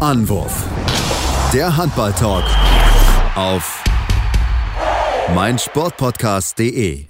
Anwurf. Der Handball-Talk auf meinsportpodcast.de.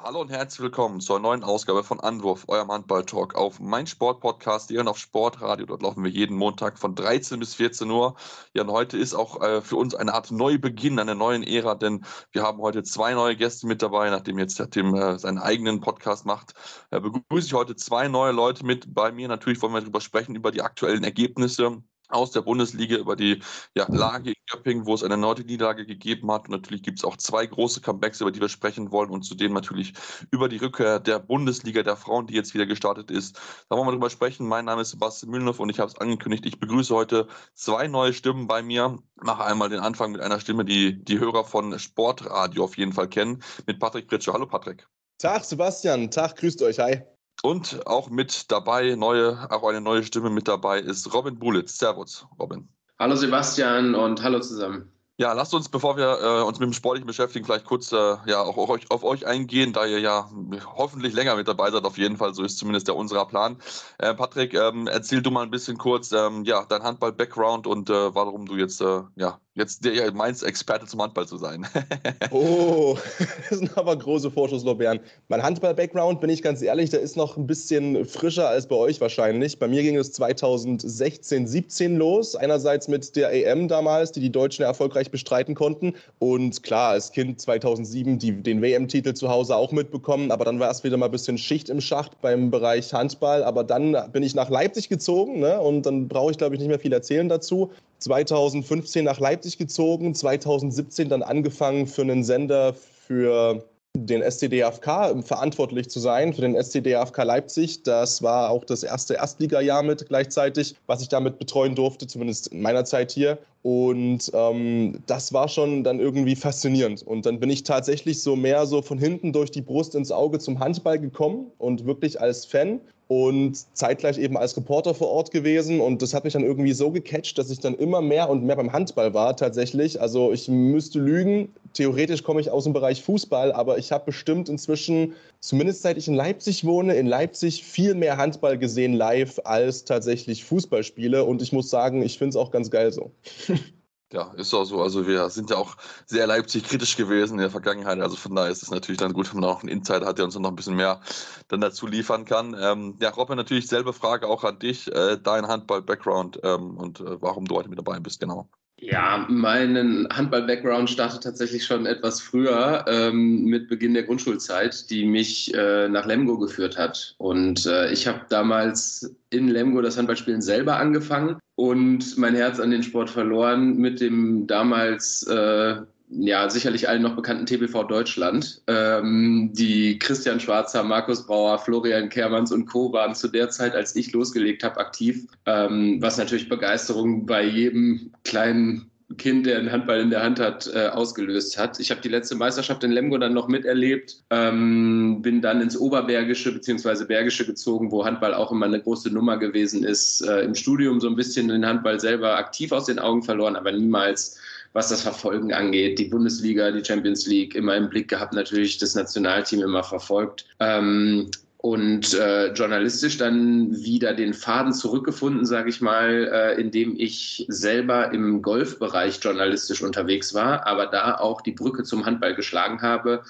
Hallo und herzlich willkommen zur neuen Ausgabe von Anwurf, eurem Handball-Talk auf meinsportpodcast.de und auf Sportradio. Dort laufen wir jeden Montag von 13 bis 14 Uhr. Ja, und heute ist auch äh, für uns eine Art Neubeginn einer neuen Ära, denn wir haben heute zwei neue Gäste mit dabei. Nachdem jetzt der Tim äh, seinen eigenen Podcast macht, äh, begrüße ich heute zwei neue Leute mit bei mir. Natürlich wollen wir darüber sprechen, über die aktuellen Ergebnisse aus der Bundesliga über die ja, Lage in Göppingen, wo es eine neunte Niederlage gegeben hat. Und natürlich gibt es auch zwei große Comebacks, über die wir sprechen wollen und zudem natürlich über die Rückkehr der Bundesliga der Frauen, die jetzt wieder gestartet ist. Da wollen wir drüber sprechen. Mein Name ist Sebastian Mühlenhoff und ich habe es angekündigt. Ich begrüße heute zwei neue Stimmen bei mir. Mache einmal den Anfang mit einer Stimme, die die Hörer von Sportradio auf jeden Fall kennen, mit Patrick Pritsche. Hallo Patrick. Tag Sebastian, Tag, grüßt euch, hi. Und auch mit dabei, neue, auch eine neue Stimme mit dabei ist Robin Bulitz. Servus, Robin. Hallo Sebastian und hallo zusammen. Ja, lasst uns, bevor wir äh, uns mit dem Sportlichen beschäftigen, vielleicht kurz äh, ja, auch auf euch, auf euch, eingehen, da ihr ja hoffentlich länger mit dabei seid, auf jeden Fall, so ist zumindest der unserer Plan. Äh, Patrick, ähm, erzähl du mal ein bisschen kurz ähm, ja, dein Handball-Background und äh, warum du jetzt äh, ja, jetzt der meinst, Experte zum Handball zu sein. oh, das sind aber große Vorschusslorbeeren. Mein Handball-Background, bin ich ganz ehrlich, der ist noch ein bisschen frischer als bei euch wahrscheinlich. Bei mir ging es 2016, 17 los. Einerseits mit der EM damals, die die Deutschen erfolgreich bestreiten konnten. Und klar, als Kind 2007 die, den WM-Titel zu Hause auch mitbekommen. Aber dann war es wieder mal ein bisschen Schicht im Schacht beim Bereich Handball. Aber dann bin ich nach Leipzig gezogen ne? und dann brauche ich, glaube ich, nicht mehr viel erzählen dazu. 2015 nach Leipzig gezogen, 2017 dann angefangen für einen Sender für den SCDFK verantwortlich zu sein, für den SCDFK Leipzig. Das war auch das erste Erstligajahr mit gleichzeitig, was ich damit betreuen durfte, zumindest in meiner Zeit hier. Und ähm, das war schon dann irgendwie faszinierend. Und dann bin ich tatsächlich so mehr so von hinten durch die Brust ins Auge zum Handball gekommen und wirklich als Fan und zeitgleich eben als Reporter vor Ort gewesen. Und das hat mich dann irgendwie so gecatcht, dass ich dann immer mehr und mehr beim Handball war tatsächlich. Also ich müsste lügen. Theoretisch komme ich aus dem Bereich Fußball, aber ich habe bestimmt inzwischen, zumindest seit ich in Leipzig wohne, in Leipzig viel mehr Handball gesehen live als tatsächlich Fußballspiele. Und ich muss sagen, ich finde es auch ganz geil so. Ja, ist auch so. Also wir sind ja auch sehr Leipzig kritisch gewesen in der Vergangenheit. Also von daher ist es natürlich dann gut, wenn man auch einen Insider hat, der uns noch ein bisschen mehr dann dazu liefern kann. Ähm, ja, Robin, natürlich selbe Frage auch an dich. Äh, dein Handball-Background ähm, und äh, warum du heute mit dabei bist, genau. Ja, mein Handball-Background startet tatsächlich schon etwas früher ähm, mit Beginn der Grundschulzeit, die mich äh, nach Lemgo geführt hat. Und äh, ich habe damals in Lemgo das Handballspielen selber angefangen und mein Herz an den Sport verloren mit dem damals äh, ja, sicherlich allen noch bekannten TBV Deutschland. Ähm, die Christian Schwarzer, Markus Brauer, Florian Kermanns und Co. waren zu der Zeit, als ich losgelegt habe, aktiv, ähm, was natürlich Begeisterung bei jedem kleinen Kind, der einen Handball in der Hand hat, äh, ausgelöst hat. Ich habe die letzte Meisterschaft in Lemgo dann noch miterlebt, ähm, bin dann ins Oberbergische bzw. Bergische gezogen, wo Handball auch immer eine große Nummer gewesen ist. Äh, Im Studium so ein bisschen den Handball selber aktiv aus den Augen verloren, aber niemals was das Verfolgen angeht. Die Bundesliga, die Champions League immer im Blick gehabt, natürlich das Nationalteam immer verfolgt. Ähm, und äh, journalistisch dann wieder den Faden zurückgefunden, sage ich mal, äh, indem ich selber im Golfbereich journalistisch unterwegs war, aber da auch die Brücke zum Handball geschlagen habe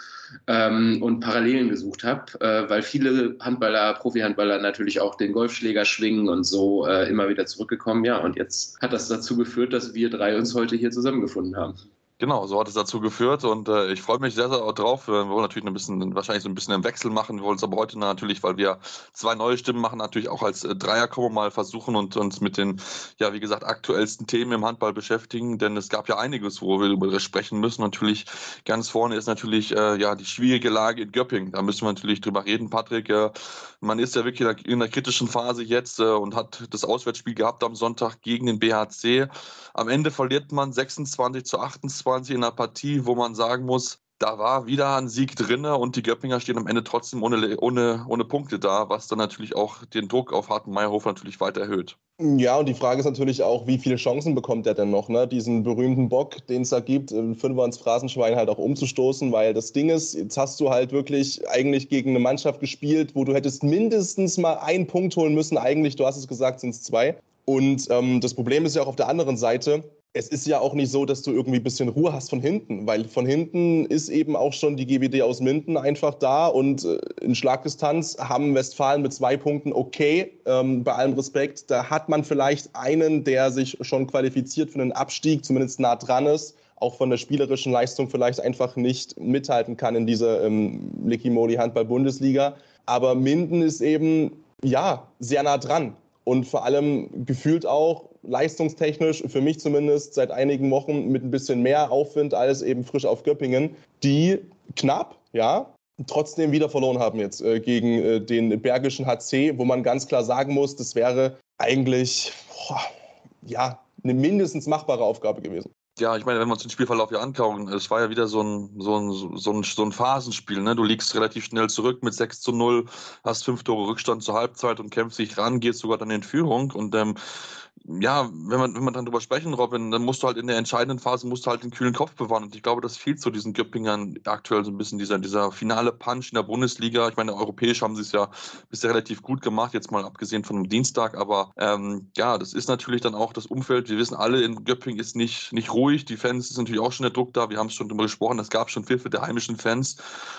ähm, und Parallelen gesucht habe, äh, weil viele Handballer, Profi-Handballer natürlich auch den Golfschläger schwingen und so äh, immer wieder zurückgekommen. Ja, und jetzt hat das dazu geführt, dass wir drei uns heute hier zusammengefunden haben. Genau, so hat es dazu geführt und äh, ich freue mich sehr, sehr drauf. Wir wollen natürlich ein bisschen, wahrscheinlich so ein bisschen einen Wechsel machen. Wir wollen es aber heute natürlich, weil wir zwei neue Stimmen machen, natürlich auch als äh, Dreierkombo mal versuchen und uns mit den, ja, wie gesagt, aktuellsten Themen im Handball beschäftigen, denn es gab ja einiges, wo wir darüber sprechen müssen. Natürlich ganz vorne ist natürlich, äh, ja, die schwierige Lage in Göppingen. Da müssen wir natürlich drüber reden, Patrick. Äh, man ist ja wirklich in der kritischen Phase jetzt äh, und hat das Auswärtsspiel gehabt am Sonntag gegen den BHC. Am Ende verliert man 26 zu 28 20 in einer Partie, wo man sagen muss, da war wieder ein Sieg drin und die Göppinger stehen am Ende trotzdem ohne, ohne, ohne Punkte da, was dann natürlich auch den Druck auf Harten Meyerhof natürlich weiter erhöht. Ja, und die Frage ist natürlich auch, wie viele Chancen bekommt er denn noch, ne? diesen berühmten Bock, den es da gibt, Fünfer ins Phrasenschwein halt auch umzustoßen, weil das Ding ist, jetzt hast du halt wirklich eigentlich gegen eine Mannschaft gespielt, wo du hättest mindestens mal einen Punkt holen müssen, eigentlich, du hast es gesagt, sind es zwei. Und ähm, das Problem ist ja auch auf der anderen Seite, es ist ja auch nicht so, dass du irgendwie ein bisschen Ruhe hast von hinten, weil von hinten ist eben auch schon die GWD aus Minden einfach da und äh, in Schlagdistanz haben Westfalen mit zwei Punkten okay, ähm, bei allem Respekt. Da hat man vielleicht einen, der sich schon qualifiziert für einen Abstieg, zumindest nah dran ist, auch von der spielerischen Leistung vielleicht einfach nicht mithalten kann in dieser ähm, Lickimoli Handball-Bundesliga. Aber Minden ist eben, ja, sehr nah dran und vor allem gefühlt auch leistungstechnisch, für mich zumindest, seit einigen Wochen mit ein bisschen mehr Aufwind als eben frisch auf Göppingen, die knapp, ja, trotzdem wieder verloren haben jetzt äh, gegen äh, den Bergischen HC, wo man ganz klar sagen muss, das wäre eigentlich, boah, ja, eine mindestens machbare Aufgabe gewesen. Ja, ich meine, wenn wir uns den Spielverlauf hier anschauen, es war ja wieder so ein, so ein, so ein, so ein Phasenspiel. Ne? Du liegst relativ schnell zurück mit 6 zu 0, hast fünf Tore Rückstand zur Halbzeit und kämpfst dich ran, gehst sogar dann in Führung. Und ähm, ja, wenn man, wenn man dann drüber sprechen, Robin, dann musst du halt in der entscheidenden Phase musst du halt den kühlen Kopf bewahren. Und ich glaube, das fehlt so diesen Göppingern aktuell so ein bisschen dieser, dieser finale Punch in der Bundesliga. Ich meine, europäisch haben sie es ja bisher relativ gut gemacht, jetzt mal abgesehen von dem Dienstag. Aber ähm, ja, das ist natürlich dann auch das Umfeld. Wir wissen alle, in Göppingen ist nicht, nicht ruhig. Die Fans ist natürlich auch schon der Druck da. Wir haben es schon drüber gesprochen. Es gab schon Pfiffe der heimischen Fans.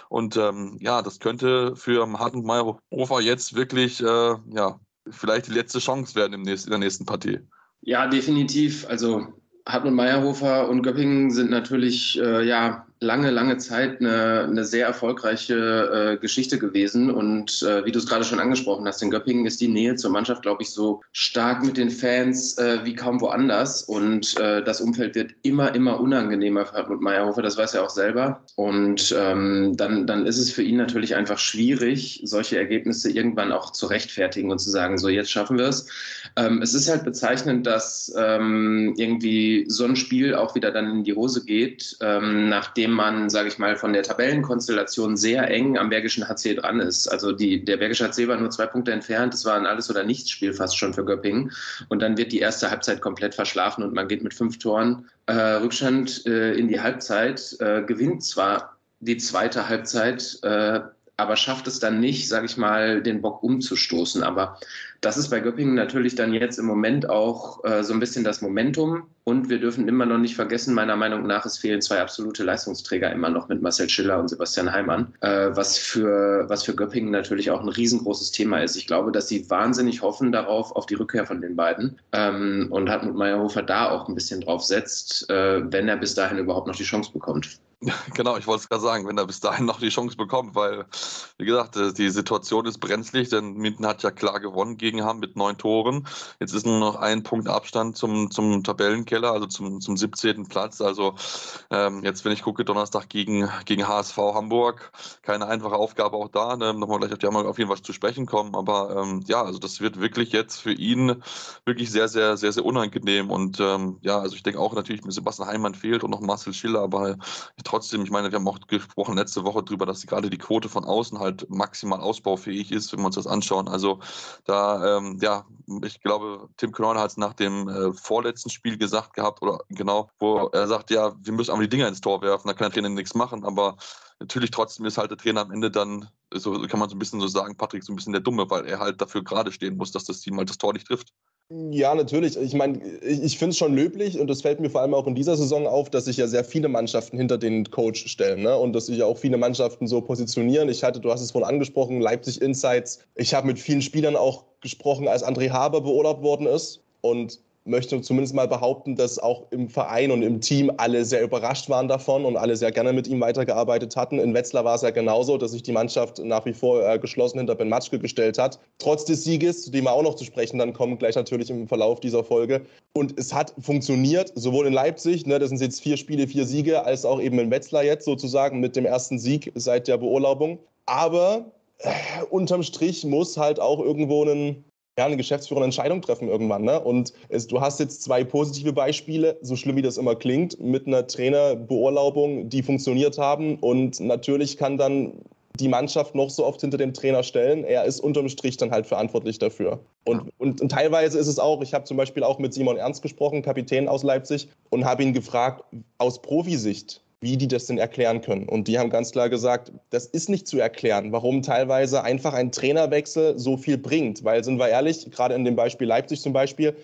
Und ähm, ja, das könnte für Hartmut Meyerhofer jetzt wirklich äh, ja, vielleicht die letzte Chance werden im nächsten, in der nächsten Partie. Ja, definitiv. Also Hartmut Meyerhofer und Göppingen sind natürlich äh, ja lange, lange Zeit eine, eine sehr erfolgreiche äh, Geschichte gewesen. Und äh, wie du es gerade schon angesprochen hast, in Göppingen ist die Nähe zur Mannschaft, glaube ich, so stark mit den Fans äh, wie kaum woanders. Und äh, das Umfeld wird immer, immer unangenehmer für Hartmut Meyerhofer, das weiß er auch selber. Und ähm, dann, dann ist es für ihn natürlich einfach schwierig, solche Ergebnisse irgendwann auch zu rechtfertigen und zu sagen, so jetzt schaffen wir es. Ähm, es ist halt bezeichnend, dass ähm, irgendwie so ein Spiel auch wieder dann in die Hose geht, ähm, nachdem indem man, sage ich mal, von der Tabellenkonstellation sehr eng am Bergischen HC dran ist. Also die, der Bergische HC war nur zwei Punkte entfernt. Das war ein Alles- oder Nichts-Spiel fast schon für Göppingen. Und dann wird die erste Halbzeit komplett verschlafen und man geht mit fünf Toren äh, Rückstand äh, in die Halbzeit, äh, gewinnt zwar die zweite Halbzeit, äh, aber schafft es dann nicht, sage ich mal, den Bock umzustoßen. Aber das ist bei Göppingen natürlich dann jetzt im Moment auch äh, so ein bisschen das Momentum. Und wir dürfen immer noch nicht vergessen, meiner Meinung nach, es fehlen zwei absolute Leistungsträger immer noch mit Marcel Schiller und Sebastian Heimann, äh, was, für, was für Göppingen natürlich auch ein riesengroßes Thema ist. Ich glaube, dass sie wahnsinnig hoffen darauf, auf die Rückkehr von den beiden. Ähm, und Hartmut Meyerhofer da auch ein bisschen drauf setzt, äh, wenn er bis dahin überhaupt noch die Chance bekommt. Genau, ich wollte es gerade sagen, wenn er bis dahin noch die Chance bekommt, weil, wie gesagt, äh, die Situation ist brenzlig, denn Minden hat ja klar gewonnen gegen Hamm mit neun Toren. Jetzt ist nur noch ein Punkt Abstand zum, zum Tabellenkeller, also zum, zum 17. Platz. Also ähm, jetzt, wenn ich gucke, Donnerstag gegen, gegen HSV Hamburg, keine einfache Aufgabe auch da. Ne? Nochmal gleich auf die Hamburg auf jeden Fall zu sprechen kommen. Aber ähm, ja, also das wird wirklich jetzt für ihn wirklich sehr, sehr, sehr, sehr unangenehm. Und ähm, ja, also ich denke auch natürlich, mit Sebastian Heimann fehlt und noch Marcel Schiller, aber trotzdem, ich meine, wir haben auch gesprochen letzte Woche darüber, dass gerade die Quote von außen halt maximal ausbaufähig ist, wenn wir uns das anschauen. Also da, ähm, ja, ich glaube, Tim Knoll hat es nach dem äh, vorletzten Spiel gesagt gehabt, oder genau, wo er sagt, ja, wir müssen aber die Dinger ins Tor werfen, da kann der Trainer nichts machen, aber natürlich trotzdem ist halt der Trainer am Ende dann, so kann man so ein bisschen so sagen, Patrick, so ein bisschen der Dumme, weil er halt dafür gerade stehen muss, dass das Team halt das Tor nicht trifft. Ja, natürlich. Ich meine, ich finde es schon löblich und das fällt mir vor allem auch in dieser Saison auf, dass sich ja sehr viele Mannschaften hinter den Coach stellen ne? und dass sich ja auch viele Mannschaften so positionieren. Ich hatte, du hast es vorhin angesprochen, Leipzig Insights. Ich habe mit vielen Spielern auch gesprochen, als André Haber beurlaubt worden ist und möchte zumindest mal behaupten, dass auch im Verein und im Team alle sehr überrascht waren davon und alle sehr gerne mit ihm weitergearbeitet hatten. In Wetzlar war es ja genauso, dass sich die Mannschaft nach wie vor äh, geschlossen hinter Ben Matschke gestellt hat. Trotz des Sieges, zu dem wir auch noch zu sprechen dann kommen, gleich natürlich im Verlauf dieser Folge. Und es hat funktioniert, sowohl in Leipzig, ne, das sind jetzt vier Spiele, vier Siege, als auch eben in Wetzlar jetzt sozusagen mit dem ersten Sieg seit der Beurlaubung. Aber äh, unterm Strich muss halt auch irgendwo ein ja, eine Geschäftsführer eine Entscheidung treffen irgendwann. Ne? Und es, du hast jetzt zwei positive Beispiele, so schlimm wie das immer klingt, mit einer Trainerbeurlaubung, die funktioniert haben. Und natürlich kann dann die Mannschaft noch so oft hinter dem Trainer stellen. Er ist unterm Strich dann halt verantwortlich dafür. Und, und, und teilweise ist es auch, ich habe zum Beispiel auch mit Simon Ernst gesprochen, Kapitän aus Leipzig, und habe ihn gefragt, aus Profisicht, wie die das denn erklären können. Und die haben ganz klar gesagt, das ist nicht zu erklären, warum teilweise einfach ein Trainerwechsel so viel bringt. Weil, sind wir ehrlich, gerade in dem Beispiel Leipzig zum Beispiel,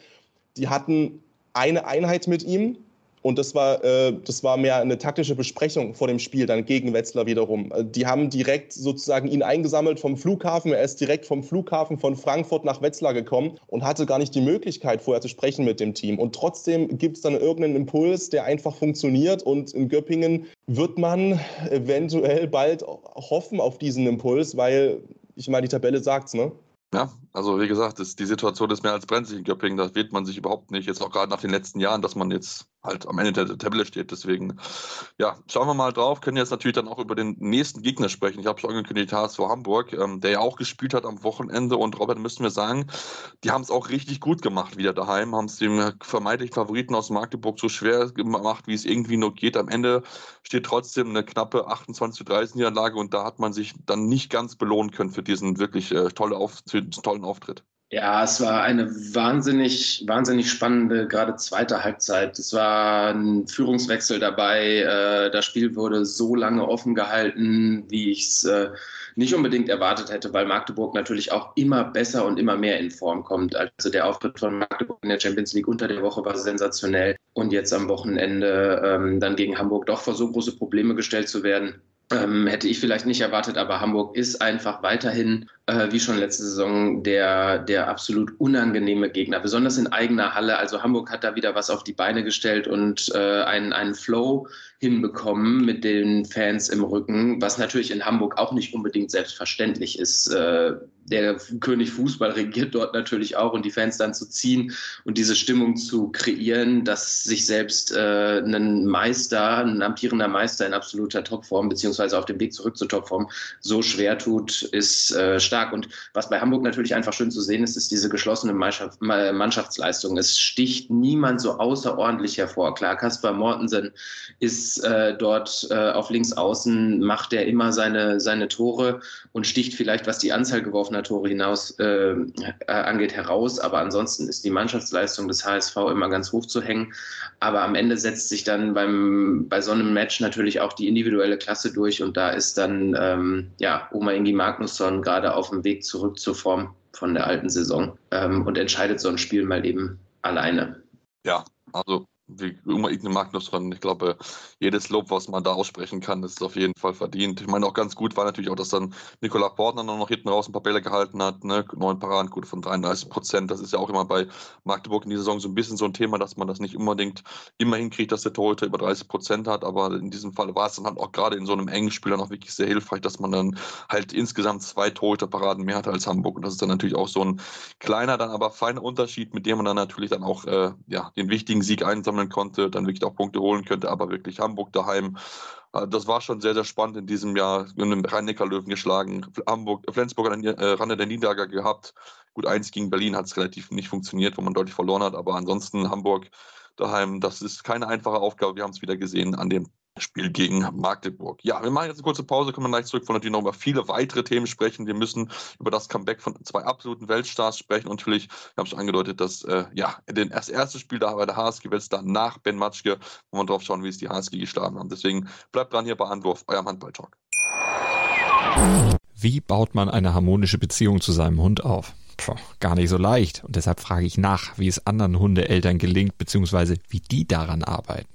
die hatten eine Einheit mit ihm, und das war, äh, das war mehr eine taktische Besprechung vor dem Spiel, dann gegen Wetzlar wiederum. Äh, die haben direkt sozusagen ihn eingesammelt vom Flughafen. Er ist direkt vom Flughafen von Frankfurt nach Wetzlar gekommen und hatte gar nicht die Möglichkeit, vorher zu sprechen mit dem Team. Und trotzdem gibt es dann irgendeinen Impuls, der einfach funktioniert. Und in Göppingen wird man eventuell bald hoffen auf diesen Impuls, weil ich meine, die Tabelle sagt's, ne? Ja, also wie gesagt, ist, die Situation ist mehr als brenzlig in Göppingen. Da wird man sich überhaupt nicht, jetzt auch gerade nach den letzten Jahren, dass man jetzt halt am Ende der Tabelle steht. Deswegen, ja, schauen wir mal drauf. Können jetzt natürlich dann auch über den nächsten Gegner sprechen. Ich habe schon angekündigt, HSV Hamburg, ähm, der ja auch gespielt hat am Wochenende. Und Robert, müssen wir sagen, die haben es auch richtig gut gemacht wieder daheim, haben es dem vermeintlichen Favoriten aus Magdeburg so schwer gemacht, wie es irgendwie nur geht. Am Ende steht trotzdem eine knappe 28 zu 30 Niederlage und da hat man sich dann nicht ganz belohnen können für diesen wirklich äh, tolle Auf tollen Auftritt. Ja, es war eine wahnsinnig, wahnsinnig spannende, gerade zweite Halbzeit. Es war ein Führungswechsel dabei. Äh, das Spiel wurde so lange offen gehalten, wie ich es äh, nicht unbedingt erwartet hätte, weil Magdeburg natürlich auch immer besser und immer mehr in Form kommt. Also der Auftritt von Magdeburg in der Champions League unter der Woche war sensationell. Und jetzt am Wochenende ähm, dann gegen Hamburg doch vor so große Probleme gestellt zu werden. Ähm, hätte ich vielleicht nicht erwartet, aber Hamburg ist einfach weiterhin äh, wie schon letzte Saison der, der absolut unangenehme Gegner, besonders in eigener Halle. Also Hamburg hat da wieder was auf die Beine gestellt und äh, einen, einen Flow hinbekommen mit den Fans im Rücken, was natürlich in Hamburg auch nicht unbedingt selbstverständlich ist. Äh, der König Fußball regiert dort natürlich auch und die Fans dann zu ziehen und diese Stimmung zu kreieren, dass sich selbst äh, ein Meister, ein amtierender Meister in absoluter Topform, beziehungsweise auf dem Weg zurück zur Topform, so schwer tut, ist äh, stark. Und was bei Hamburg natürlich einfach schön zu sehen ist, ist diese geschlossene Mannschaftsleistung. Es sticht niemand so außerordentlich hervor. Klar, Kaspar Mortensen ist äh, dort äh, auf links außen, macht er immer seine, seine Tore und sticht vielleicht, was die Anzahl geworfener Tore hinaus äh, äh angeht, heraus. Aber ansonsten ist die Mannschaftsleistung des HSV immer ganz hoch zu hängen. Aber am Ende setzt sich dann beim, bei so einem Match natürlich auch die individuelle Klasse durch und da ist dann ähm, ja, Oma Ingi Magnusson gerade auf auf dem Weg zurück zur Form von der alten Saison ähm, und entscheidet so ein Spiel mal eben alleine. Ja, also wie immer Igne Magnus dran. Ich glaube, jedes Lob, was man da aussprechen kann, ist auf jeden Fall verdient. Ich meine, auch ganz gut war natürlich auch, dass dann Nikola Portner noch hinten raus ein paar Bälle gehalten hat. Ne? Neun Paradenquote von 33 Prozent. Das ist ja auch immer bei Magdeburg in dieser Saison so ein bisschen so ein Thema, dass man das nicht unbedingt immer hinkriegt, dass der Torhüter über 30 Prozent hat. Aber in diesem Fall war es dann halt auch gerade in so einem engen Spiel dann auch wirklich sehr hilfreich, dass man dann halt insgesamt zwei Torhüterparaden mehr hatte als Hamburg. Und das ist dann natürlich auch so ein kleiner, dann aber feiner Unterschied, mit dem man dann natürlich dann auch äh, ja, den wichtigen Sieg einsammeln konnte, dann wirklich auch Punkte holen könnte. Aber wirklich Hamburg daheim äh, das war schon sehr, sehr spannend in diesem Jahr. In einem Rhein-Neckar-Löwen geschlagen. Hamburg, Flensburg an der äh, Rande der Niederlage gehabt. Gut, eins gegen Berlin hat es relativ nicht funktioniert, wo man deutlich verloren hat. Aber ansonsten Hamburg daheim, das ist keine einfache Aufgabe. Wir haben es wieder gesehen an dem Spiel gegen Magdeburg. Ja, wir machen jetzt eine kurze Pause, kommen gleich zurück, wollen natürlich noch über viele weitere Themen sprechen. Wir müssen über das Comeback von zwei absoluten Weltstars sprechen und natürlich, wir haben schon angedeutet, dass äh, ja, das erste Spiel da bei der HSG Weltstar nach Ben Matschke, wo wir drauf schauen, wie es die HSG geschlagen haben. Deswegen bleibt dran hier bei Anwurf, eurem Handball-Talk. Wie baut man eine harmonische Beziehung zu seinem Hund auf? Puh, gar nicht so leicht. Und deshalb frage ich nach, wie es anderen Hundeeltern gelingt, beziehungsweise wie die daran arbeiten.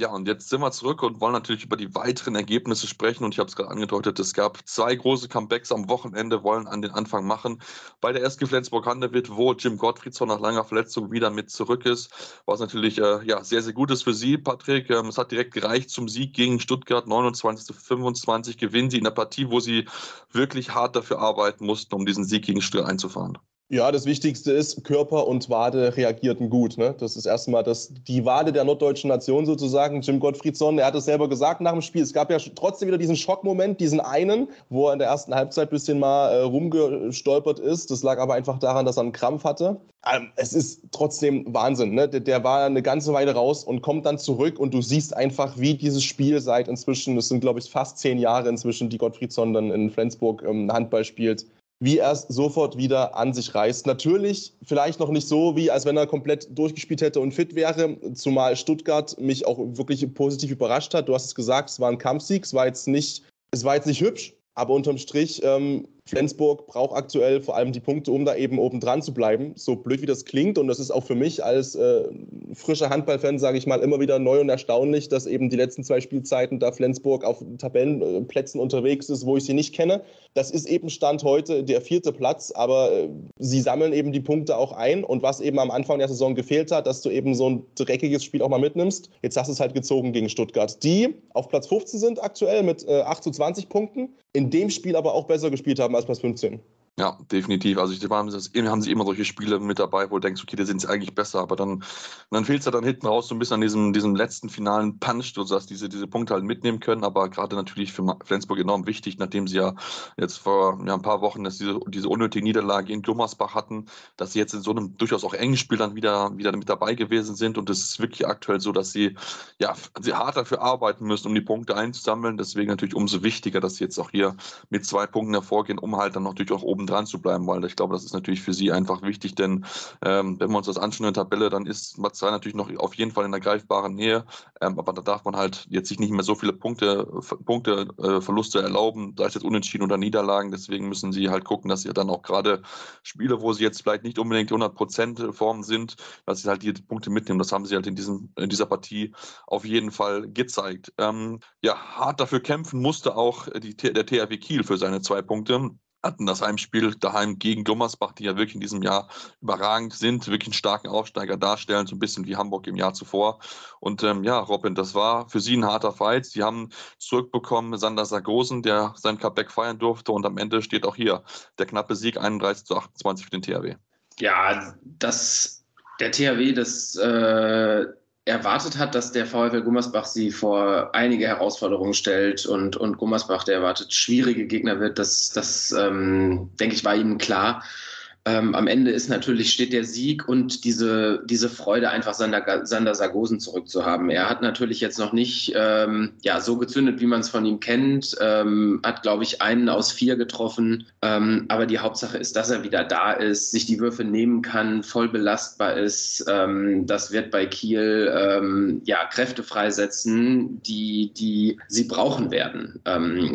Ja, und jetzt sind wir zurück und wollen natürlich über die weiteren Ergebnisse sprechen. Und ich habe es gerade angedeutet, es gab zwei große Comebacks am Wochenende, wollen an den Anfang machen. Bei der SG Flensburg-Handewitt, wo Jim Gottfriedson nach langer Verletzung wieder mit zurück ist, was natürlich äh, ja, sehr, sehr gut ist für Sie, Patrick. Ähm, es hat direkt gereicht zum Sieg gegen Stuttgart, 29 zu 25 gewinnen Sie in der Partie, wo Sie wirklich hart dafür arbeiten mussten, um diesen Sieg gegen Stuttgart einzufahren. Ja, das Wichtigste ist, Körper und Wade reagierten gut. Ne? Das ist erstmal das, die Wade der norddeutschen Nation sozusagen. Jim Gottfriedson, er hat es selber gesagt nach dem Spiel. Es gab ja trotzdem wieder diesen Schockmoment, diesen einen, wo er in der ersten Halbzeit ein bisschen mal äh, rumgestolpert ist. Das lag aber einfach daran, dass er einen Krampf hatte. Ähm, es ist trotzdem Wahnsinn. Ne? Der, der, war eine ganze Weile raus und kommt dann zurück und du siehst einfach, wie dieses Spiel seit inzwischen, das sind glaube ich fast zehn Jahre inzwischen, die Gottfriedson dann in Flensburg ähm, Handball spielt wie er es sofort wieder an sich reißt. Natürlich vielleicht noch nicht so, wie als wenn er komplett durchgespielt hätte und fit wäre, zumal Stuttgart mich auch wirklich positiv überrascht hat. Du hast es gesagt, es war ein Kampfsieg, es war jetzt nicht, es war jetzt nicht hübsch, aber unterm Strich ähm, Flensburg braucht aktuell vor allem die Punkte, um da eben oben dran zu bleiben. So blöd wie das klingt. Und das ist auch für mich als äh, frischer Handballfan, sage ich mal, immer wieder neu und erstaunlich, dass eben die letzten zwei Spielzeiten da Flensburg auf Tabellenplätzen unterwegs ist, wo ich sie nicht kenne. Das ist eben Stand heute der vierte Platz, aber äh, sie sammeln eben die Punkte auch ein. Und was eben am Anfang der Saison gefehlt hat, dass du eben so ein dreckiges Spiel auch mal mitnimmst. Jetzt hast du es halt gezogen gegen Stuttgart, die auf Platz 15 sind aktuell mit äh, 8 zu 20 Punkten, in dem Spiel aber auch besser gespielt haben als Platz 15. Ja, definitiv. Also ich haben, sie immer solche Spiele mit dabei, wo du denkst, okay, die sind eigentlich besser, aber dann, dann fehlt es ja dann hinten raus so ein bisschen an diesem, diesem letzten finalen Punch, so dass diese, diese Punkte halt mitnehmen können, aber gerade natürlich für Flensburg enorm wichtig, nachdem sie ja jetzt vor ja, ein paar Wochen dass diese, diese unnötige Niederlage in Gummersbach hatten, dass sie jetzt in so einem durchaus auch engen Spiel dann wieder, wieder mit dabei gewesen sind und es ist wirklich aktuell so, dass sie ja sie hart dafür arbeiten müssen, um die Punkte einzusammeln. Deswegen natürlich umso wichtiger, dass sie jetzt auch hier mit zwei Punkten hervorgehen, um halt dann natürlich auch oben dran zu bleiben, weil ich glaube, das ist natürlich für sie einfach wichtig, denn ähm, wenn wir uns das anschauen in der Tabelle, dann ist Marzahn natürlich noch auf jeden Fall in der greifbaren Nähe, ähm, aber da darf man halt jetzt sich nicht mehr so viele Punkte, Punkte äh, Verluste erlauben, da ist jetzt Unentschieden oder Niederlagen, deswegen müssen sie halt gucken, dass sie dann auch gerade Spiele, wo sie jetzt vielleicht nicht unbedingt 100% Form sind, dass sie halt die Punkte mitnehmen. Das haben sie halt in, diesem, in dieser Partie auf jeden Fall gezeigt. Ähm, ja, hart dafür kämpfen musste auch die, der THW Kiel für seine zwei Punkte hatten das Heimspiel daheim gegen Gummersbach, die ja wirklich in diesem Jahr überragend sind, wirklich einen starken Aufsteiger darstellen, so ein bisschen wie Hamburg im Jahr zuvor. Und ähm, ja, Robin, das war für sie ein harter Fight. Sie haben zurückbekommen Sander Sargosen, der sein Comeback feiern durfte. Und am Ende steht auch hier der knappe Sieg 31 zu 28 für den THW. Ja, das, der THW, das äh, erwartet hat, dass der VfL Gummersbach sie vor einige Herausforderungen stellt und, und Gummersbach, der erwartet, schwierige Gegner wird, das, das ähm, denke ich, war ihnen klar ähm, am Ende ist natürlich, steht der Sieg und diese, diese Freude, einfach Sander, Sander Sargosen zurückzuhaben. Er hat natürlich jetzt noch nicht ähm, ja, so gezündet, wie man es von ihm kennt, ähm, hat, glaube ich, einen aus vier getroffen. Ähm, aber die Hauptsache ist, dass er wieder da ist, sich die Würfe nehmen kann, voll belastbar ist. Ähm, das wird bei Kiel ähm, ja, Kräfte freisetzen, die, die sie brauchen werden.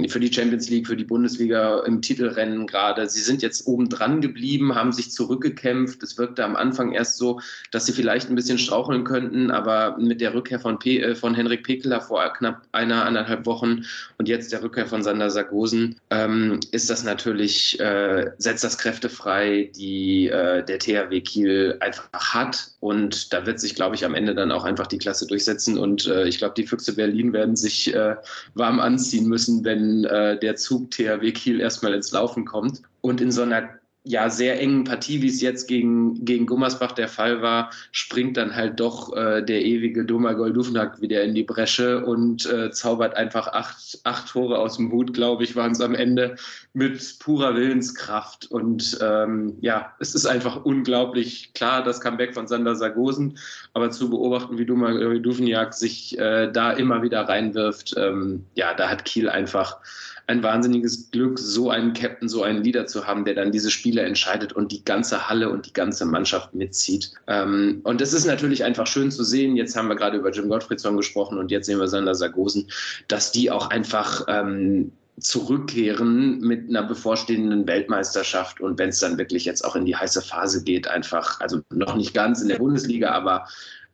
für die Champions League, für die Bundesliga im Titelrennen gerade. Sie sind jetzt oben dran geblieben, haben sich zurückgekämpft. Es wirkte am Anfang erst so, dass sie vielleicht ein bisschen straucheln könnten, aber mit der Rückkehr von, Pe äh, von Henrik Pekeler vor knapp einer, anderthalb Wochen und jetzt der Rückkehr von Sander Sargosen, ähm, ist das natürlich, äh, setzt das Kräfte frei, die äh, der THW Kiel einfach hat. Und da wird sich, glaube ich, am Ende dann auch einfach die Klasse durchsetzen. Und äh, ich glaube, die Füchse Berlin werden sich äh, warm anziehen müssen, wenn äh, der Zug THW Kiel erstmal ins Laufen kommt. Und in so einer ja sehr engen Partie, wie es jetzt gegen, gegen Gummersbach der Fall war, springt dann halt doch äh, der ewige Domagoj Dufnak wieder in die Bresche und äh, zaubert einfach acht, acht Tore aus dem Hut, glaube ich, waren es am Ende mit purer Willenskraft. Und ähm, ja, es ist einfach unglaublich klar, das Comeback von Sander Sargosen, aber zu beobachten, wie Domagoj Dufnak sich äh, da immer wieder reinwirft, ähm, ja, da hat Kiel einfach ein wahnsinniges Glück, so einen Captain, so einen Leader zu haben, der dann diese Spiele entscheidet und die ganze Halle und die ganze Mannschaft mitzieht. Ähm, und es ist natürlich einfach schön zu sehen. Jetzt haben wir gerade über Jim Gottfriedson gesprochen und jetzt sehen wir Sander Sargosen, dass die auch einfach ähm, zurückkehren mit einer bevorstehenden Weltmeisterschaft und wenn es dann wirklich jetzt auch in die heiße Phase geht, einfach, also noch nicht ganz in der Bundesliga, aber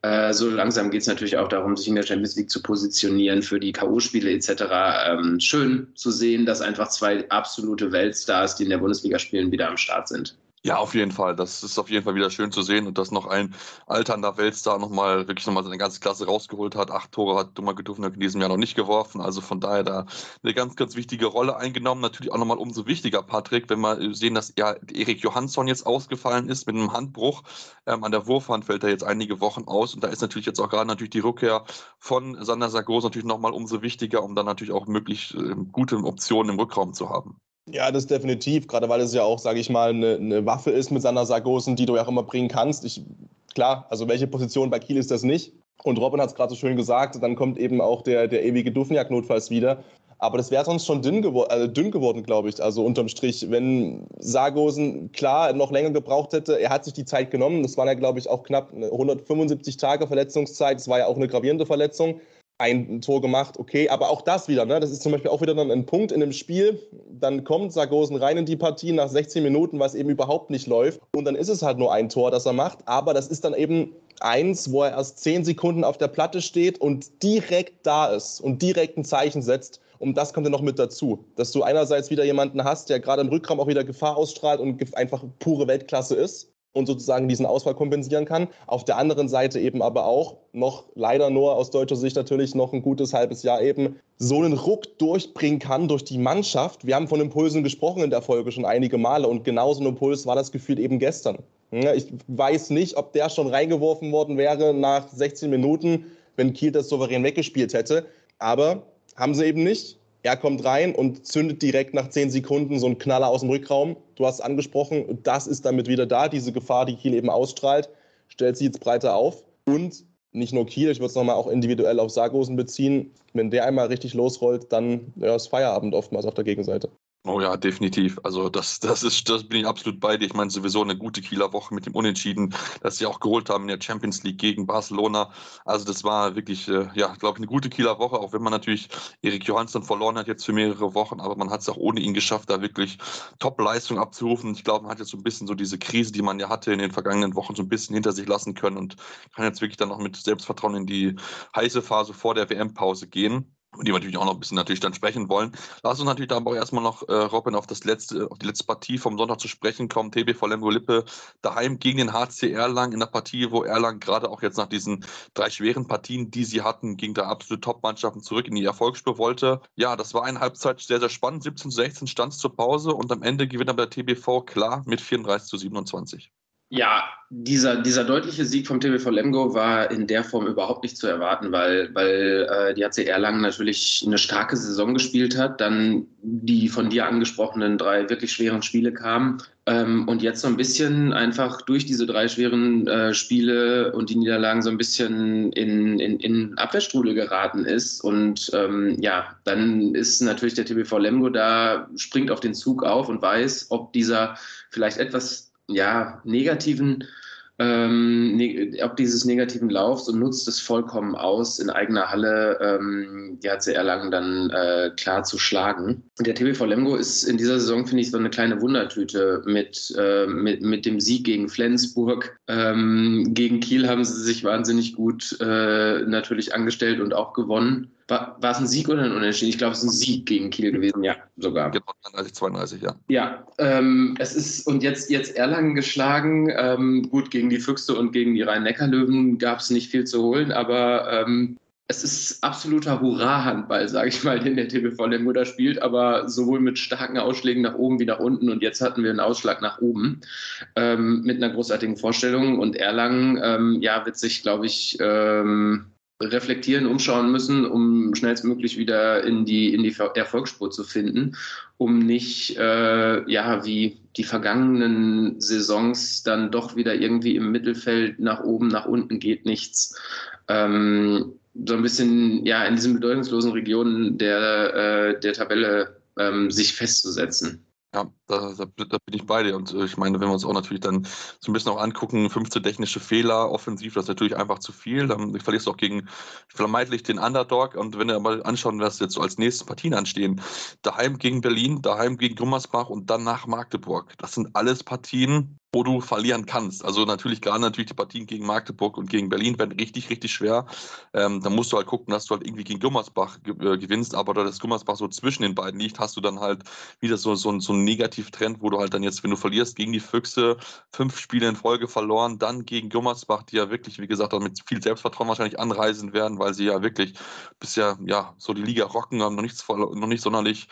äh, so langsam geht es natürlich auch darum, sich in der Champions League zu positionieren für die K.O.-Spiele etc. Ähm, schön zu sehen, dass einfach zwei absolute Weltstars, die in der Bundesliga spielen, wieder am Start sind. Ja, auf jeden Fall. Das ist auf jeden Fall wieder schön zu sehen und dass noch ein alternder Weltstar nochmal wirklich nochmal seine ganze Klasse rausgeholt hat. Acht Tore hat Dummer Gedufner in diesem Jahr noch nicht geworfen. Also von daher da eine ganz, ganz wichtige Rolle eingenommen. Natürlich auch nochmal umso wichtiger, Patrick, wenn wir sehen, dass ja Erik Johansson jetzt ausgefallen ist mit einem Handbruch. Ähm, an der Wurfhand fällt er jetzt einige Wochen aus. Und da ist natürlich jetzt auch gerade natürlich die Rückkehr von Sander Sargos natürlich nochmal umso wichtiger, um dann natürlich auch möglichst äh, gute Optionen im Rückraum zu haben. Ja, das definitiv, gerade weil es ja auch, sage ich mal, eine, eine, Waffe ist mit Sander Sargosen, die du ja auch immer bringen kannst. Ich, klar, also welche Position bei Kiel ist das nicht? Und Robin hat es gerade so schön gesagt, dann kommt eben auch der, der ewige Dufniak notfalls wieder. Aber das wäre sonst schon dünn, gewor äh, dünn geworden, glaube ich. Also unterm Strich, wenn Sargosen klar noch länger gebraucht hätte, er hat sich die Zeit genommen. Das waren ja, glaube ich, auch knapp 175 Tage Verletzungszeit. Das war ja auch eine gravierende Verletzung ein Tor gemacht, okay, aber auch das wieder, ne? das ist zum Beispiel auch wieder dann ein Punkt in dem Spiel, dann kommt Sargosen rein in die Partie nach 16 Minuten, was eben überhaupt nicht läuft. Und dann ist es halt nur ein Tor, das er macht, aber das ist dann eben eins, wo er erst 10 Sekunden auf der Platte steht und direkt da ist und direkt ein Zeichen setzt. Und das kommt dann noch mit dazu, dass du einerseits wieder jemanden hast, der gerade im Rückraum auch wieder Gefahr ausstrahlt und einfach pure Weltklasse ist und sozusagen diesen Ausfall kompensieren kann. Auf der anderen Seite eben aber auch noch leider nur aus deutscher Sicht natürlich noch ein gutes halbes Jahr eben so einen Ruck durchbringen kann durch die Mannschaft. Wir haben von Impulsen gesprochen in der Folge schon einige Male und genau so ein Impuls war das Gefühl eben gestern. Ich weiß nicht, ob der schon reingeworfen worden wäre nach 16 Minuten, wenn Kiel das souverän weggespielt hätte. Aber haben sie eben nicht. Er kommt rein und zündet direkt nach zehn Sekunden so einen Knaller aus dem Rückraum. Du hast es angesprochen, das ist damit wieder da, diese Gefahr, die Kiel eben ausstrahlt, stellt sie jetzt breiter auf. Und nicht nur Kiel, ich würde es nochmal auch individuell auf Sargosen beziehen. Wenn der einmal richtig losrollt, dann ja, ist Feierabend oftmals auf der Gegenseite. Oh ja, definitiv. Also das, das ist, das bin ich absolut bei dir. Ich meine, sowieso eine gute Kieler Woche mit dem Unentschieden, das sie auch geholt haben in der Champions League gegen Barcelona. Also das war wirklich, äh, ja, glaube ich, eine gute Kieler Woche, auch wenn man natürlich Erik Johansson verloren hat jetzt für mehrere Wochen, aber man hat es auch ohne ihn geschafft, da wirklich Top-Leistung abzurufen. Ich glaube, man hat jetzt so ein bisschen so diese Krise, die man ja hatte in den vergangenen Wochen, so ein bisschen hinter sich lassen können und kann jetzt wirklich dann noch mit Selbstvertrauen in die heiße Phase vor der WM-Pause gehen und die wir natürlich auch noch ein bisschen natürlich dann sprechen wollen. Lass uns natürlich da aber auch erstmal noch, äh, Robin, auf das letzte, auf die letzte Partie vom Sonntag zu sprechen kommen. TBV Lemgo Lippe daheim gegen den HC Erlangen in der Partie, wo Erlangen gerade auch jetzt nach diesen drei schweren Partien, die sie hatten, gegen der absolute Top-Mannschaften zurück in die Erfolgsspur wollte. Ja, das war eine Halbzeit sehr, sehr spannend. 17 zu 16 stand zur Pause und am Ende gewinnt aber der TBV klar mit 34 zu 27. Ja, dieser, dieser deutliche Sieg vom TBV Lemgo war in der Form überhaupt nicht zu erwarten, weil, weil äh, die HC Erlangen natürlich eine starke Saison gespielt hat, dann die von dir angesprochenen drei wirklich schweren Spiele kamen ähm, und jetzt so ein bisschen einfach durch diese drei schweren äh, Spiele und die Niederlagen so ein bisschen in, in, in Abwehrstrudel geraten ist. Und ähm, ja, dann ist natürlich der TBV Lemgo da, springt auf den Zug auf und weiß, ob dieser vielleicht etwas ja, negativen, ähm, ne, ob dieses negativen Laufs und nutzt es vollkommen aus, in eigener Halle ähm, die HC Erlangen dann äh, klar zu schlagen. Der TBV Lemgo ist in dieser Saison, finde ich, so eine kleine Wundertüte mit, äh, mit, mit dem Sieg gegen Flensburg. Ähm, gegen Kiel haben sie sich wahnsinnig gut äh, natürlich angestellt und auch gewonnen. War, war es ein Sieg oder ein Unentschieden? Ich glaube, es ist ein Sieg gegen Kiel gewesen, ja, sogar. Genau, 32, 32, ja. Ja, ähm, es ist, und jetzt, jetzt Erlangen geschlagen. Ähm, gut, gegen die Füchse und gegen die Rhein-Neckar-Löwen gab es nicht viel zu holen, aber ähm, es ist absoluter Hurra-Handball, sage ich mal, den der TBV Lemgo da spielt, aber sowohl mit starken Ausschlägen nach oben wie nach unten. Und jetzt hatten wir einen Ausschlag nach oben ähm, mit einer großartigen Vorstellung. Und Erlangen, ähm, ja, wird sich, glaube ich, ähm, reflektieren, umschauen müssen, um schnellstmöglich wieder in die, in die Erfolgsspur zu finden, um nicht, äh, ja, wie die vergangenen Saisons dann doch wieder irgendwie im Mittelfeld nach oben, nach unten geht nichts. Ähm, so ein bisschen, ja, in diesen bedeutungslosen Regionen der, äh, der Tabelle ähm, sich festzusetzen. Ja, da, da, da, bin ich bei dir. Und äh, ich meine, wenn wir uns auch natürlich dann so ein bisschen auch angucken, 15 technische Fehler offensiv, das ist natürlich einfach zu viel. Dann verlierst du auch gegen vermeintlich den Underdog. Und wenn wir mal anschauen, was jetzt so als nächste Partien anstehen, daheim gegen Berlin, daheim gegen Gummersbach und dann nach Magdeburg. Das sind alles Partien, wo du verlieren kannst. Also natürlich gerade natürlich die Partien gegen Magdeburg und gegen Berlin werden richtig, richtig schwer. Ähm, da musst du halt gucken, dass du halt irgendwie gegen Gummersbach äh, gewinnst, aber da das Gummersbach so zwischen den beiden liegt, hast du dann halt wieder so, so, so einen negativen Negativtrend, wo du halt dann jetzt, wenn du verlierst gegen die Füchse, fünf Spiele in Folge verloren, dann gegen Gummersbach, die ja wirklich, wie gesagt, mit viel Selbstvertrauen wahrscheinlich anreisen werden, weil sie ja wirklich bisher ja so die Liga rocken, haben noch nichts noch nicht sonderlich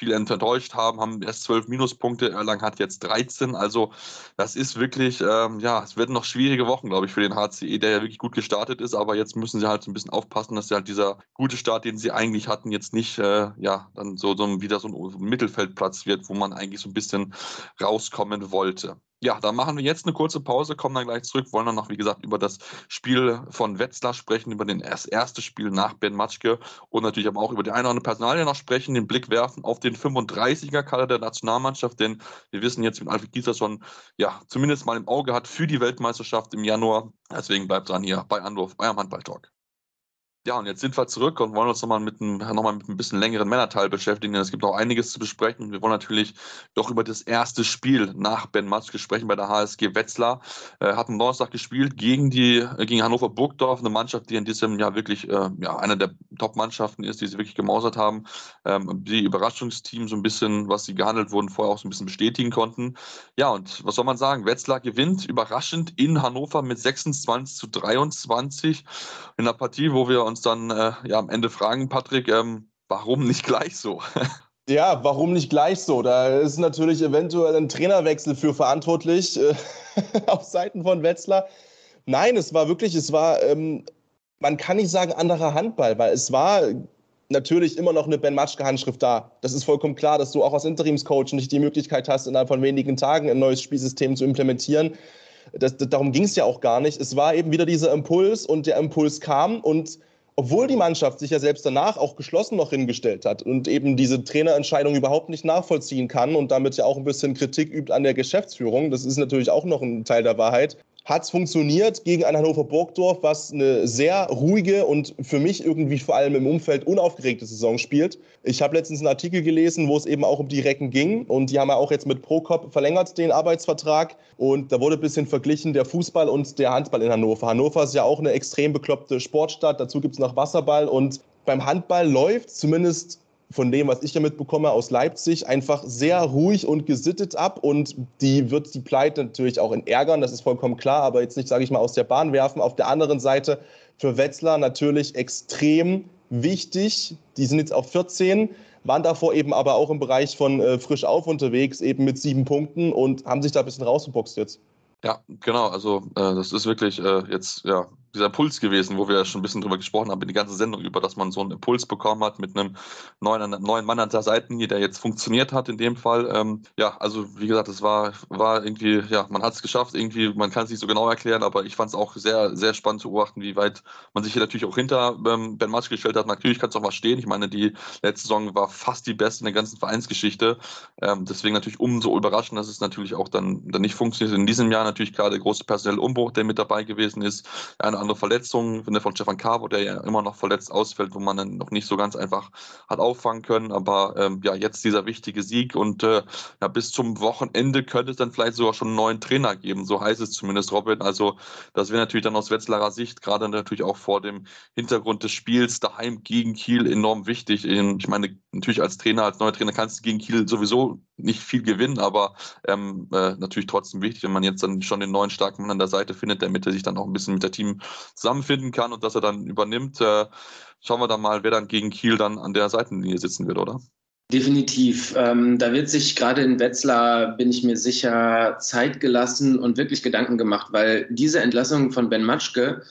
viel enttäuscht haben, haben erst zwölf Minuspunkte, Erlangen hat jetzt 13. Also das ist wirklich, ähm, ja, es werden noch schwierige Wochen, glaube ich, für den HCE, der ja wirklich gut gestartet ist, aber jetzt müssen sie halt so ein bisschen aufpassen, dass sie halt dieser gute Start, den sie eigentlich hatten, jetzt nicht, äh, ja, dann so, so wieder so ein Mittelfeldplatz wird, wo man eigentlich so ein bisschen rauskommen wollte. Ja, dann machen wir jetzt eine kurze Pause, kommen dann gleich zurück, wollen dann noch, wie gesagt, über das Spiel von Wetzlar sprechen, über den, das erste Spiel nach Ben Matschke und natürlich aber auch über die eine oder andere Personalie noch sprechen, den Blick werfen auf den 35er-Kader der Nationalmannschaft, denn wir wissen jetzt, wenn Alfred Gieser schon, ja, zumindest mal im Auge hat für die Weltmeisterschaft im Januar. Deswegen bleibt dran hier bei Anruf, eurem Handball-Talk. Ja, und jetzt sind wir zurück und wollen uns nochmal mit, einem, noch mit ein bisschen längeren Männerteil beschäftigen. Es gibt noch einiges zu besprechen. Wir wollen natürlich doch über das erste Spiel nach Ben Matschke sprechen bei der HSG Wetzlar. Äh, hat am Donnerstag gespielt gegen die äh, gegen Hannover Burgdorf, eine Mannschaft, die in diesem Jahr wirklich äh, ja, eine der Top-Mannschaften ist, die sie wirklich gemausert haben. Ähm, die Überraschungsteam so ein bisschen, was sie gehandelt wurden, vorher auch so ein bisschen bestätigen konnten. Ja, und was soll man sagen? Wetzlar gewinnt überraschend in Hannover mit 26 zu 23 in einer Partie, wo wir uns dann äh, ja, am Ende fragen, Patrick, ähm, warum nicht gleich so? Ja, warum nicht gleich so? Da ist natürlich eventuell ein Trainerwechsel für verantwortlich äh, auf Seiten von Wetzlar. Nein, es war wirklich, es war, ähm, man kann nicht sagen anderer Handball, weil es war natürlich immer noch eine Ben Matschke-Handschrift da. Das ist vollkommen klar, dass du auch als Interimscoach nicht die Möglichkeit hast, innerhalb von wenigen Tagen ein neues Spielsystem zu implementieren. Das, das, darum ging es ja auch gar nicht. Es war eben wieder dieser Impuls und der Impuls kam und obwohl die Mannschaft sich ja selbst danach auch geschlossen noch hingestellt hat und eben diese Trainerentscheidung überhaupt nicht nachvollziehen kann und damit ja auch ein bisschen Kritik übt an der Geschäftsführung, das ist natürlich auch noch ein Teil der Wahrheit, hat es funktioniert gegen ein Hannover Burgdorf, was eine sehr ruhige und für mich irgendwie vor allem im Umfeld unaufgeregte Saison spielt. Ich habe letztens einen Artikel gelesen, wo es eben auch um die Recken ging und die haben ja auch jetzt mit Prokop verlängert den Arbeitsvertrag und da wurde ein bisschen verglichen der Fußball und der Handball in Hannover. Hannover ist ja auch eine extrem bekloppte Sportstadt, dazu gibt es noch Wasserball und beim Handball läuft zumindest von dem, was ich ja mitbekomme aus Leipzig, einfach sehr ruhig und gesittet ab. Und die wird die Pleite natürlich auch in ärgern, das ist vollkommen klar, aber jetzt nicht, sage ich mal, aus der Bahn werfen. Auf der anderen Seite für Wetzlar natürlich extrem wichtig. Die sind jetzt auf 14, waren davor eben aber auch im Bereich von äh, frisch auf unterwegs, eben mit sieben Punkten und haben sich da ein bisschen rausgeboxt jetzt. Ja, genau. Also äh, das ist wirklich äh, jetzt ja dieser Impuls gewesen, wo wir schon ein bisschen drüber gesprochen haben, die ganze Sendung über, dass man so einen Impuls bekommen hat mit einem neuen, neuen Mann an der Seitenlinie, der jetzt funktioniert hat in dem Fall. Ähm, ja, also wie gesagt, es war, war irgendwie, ja, man hat es geschafft, irgendwie, man kann es nicht so genau erklären, aber ich fand es auch sehr, sehr spannend zu beobachten, wie weit man sich hier natürlich auch hinter ähm, Ben Matsch gestellt hat. Natürlich kann es auch was stehen. Ich meine, die letzte Saison war fast die beste in der ganzen Vereinsgeschichte. Ähm, deswegen natürlich umso überraschend, dass es natürlich auch dann, dann nicht funktioniert. In diesem Jahr natürlich gerade der große personelle Umbruch, der mit dabei gewesen ist. Eine andere Verletzung von Stefan Carvo, der ja immer noch verletzt ausfällt, wo man dann noch nicht so ganz einfach hat auffangen können. Aber ähm, ja, jetzt dieser wichtige Sieg und äh, ja, bis zum Wochenende könnte es dann vielleicht sogar schon einen neuen Trainer geben. So heißt es zumindest, Robin. Also das wäre natürlich dann aus Wetzlarer Sicht, gerade natürlich auch vor dem Hintergrund des Spiels daheim gegen Kiel enorm wichtig. Ich meine, natürlich als Trainer, als neuer Trainer kannst du gegen Kiel sowieso nicht viel gewinnen, aber ähm, äh, natürlich trotzdem wichtig, wenn man jetzt dann schon den neuen starken Mann an der Seite findet, damit er sich dann auch ein bisschen mit der Team zusammenfinden kann und dass er dann übernimmt. Äh, schauen wir dann mal, wer dann gegen Kiel dann an der Seitenlinie sitzen wird, oder? Definitiv. Ähm, da wird sich gerade in Wetzlar, bin ich mir sicher, Zeit gelassen und wirklich Gedanken gemacht, weil diese Entlassung von Ben Matschke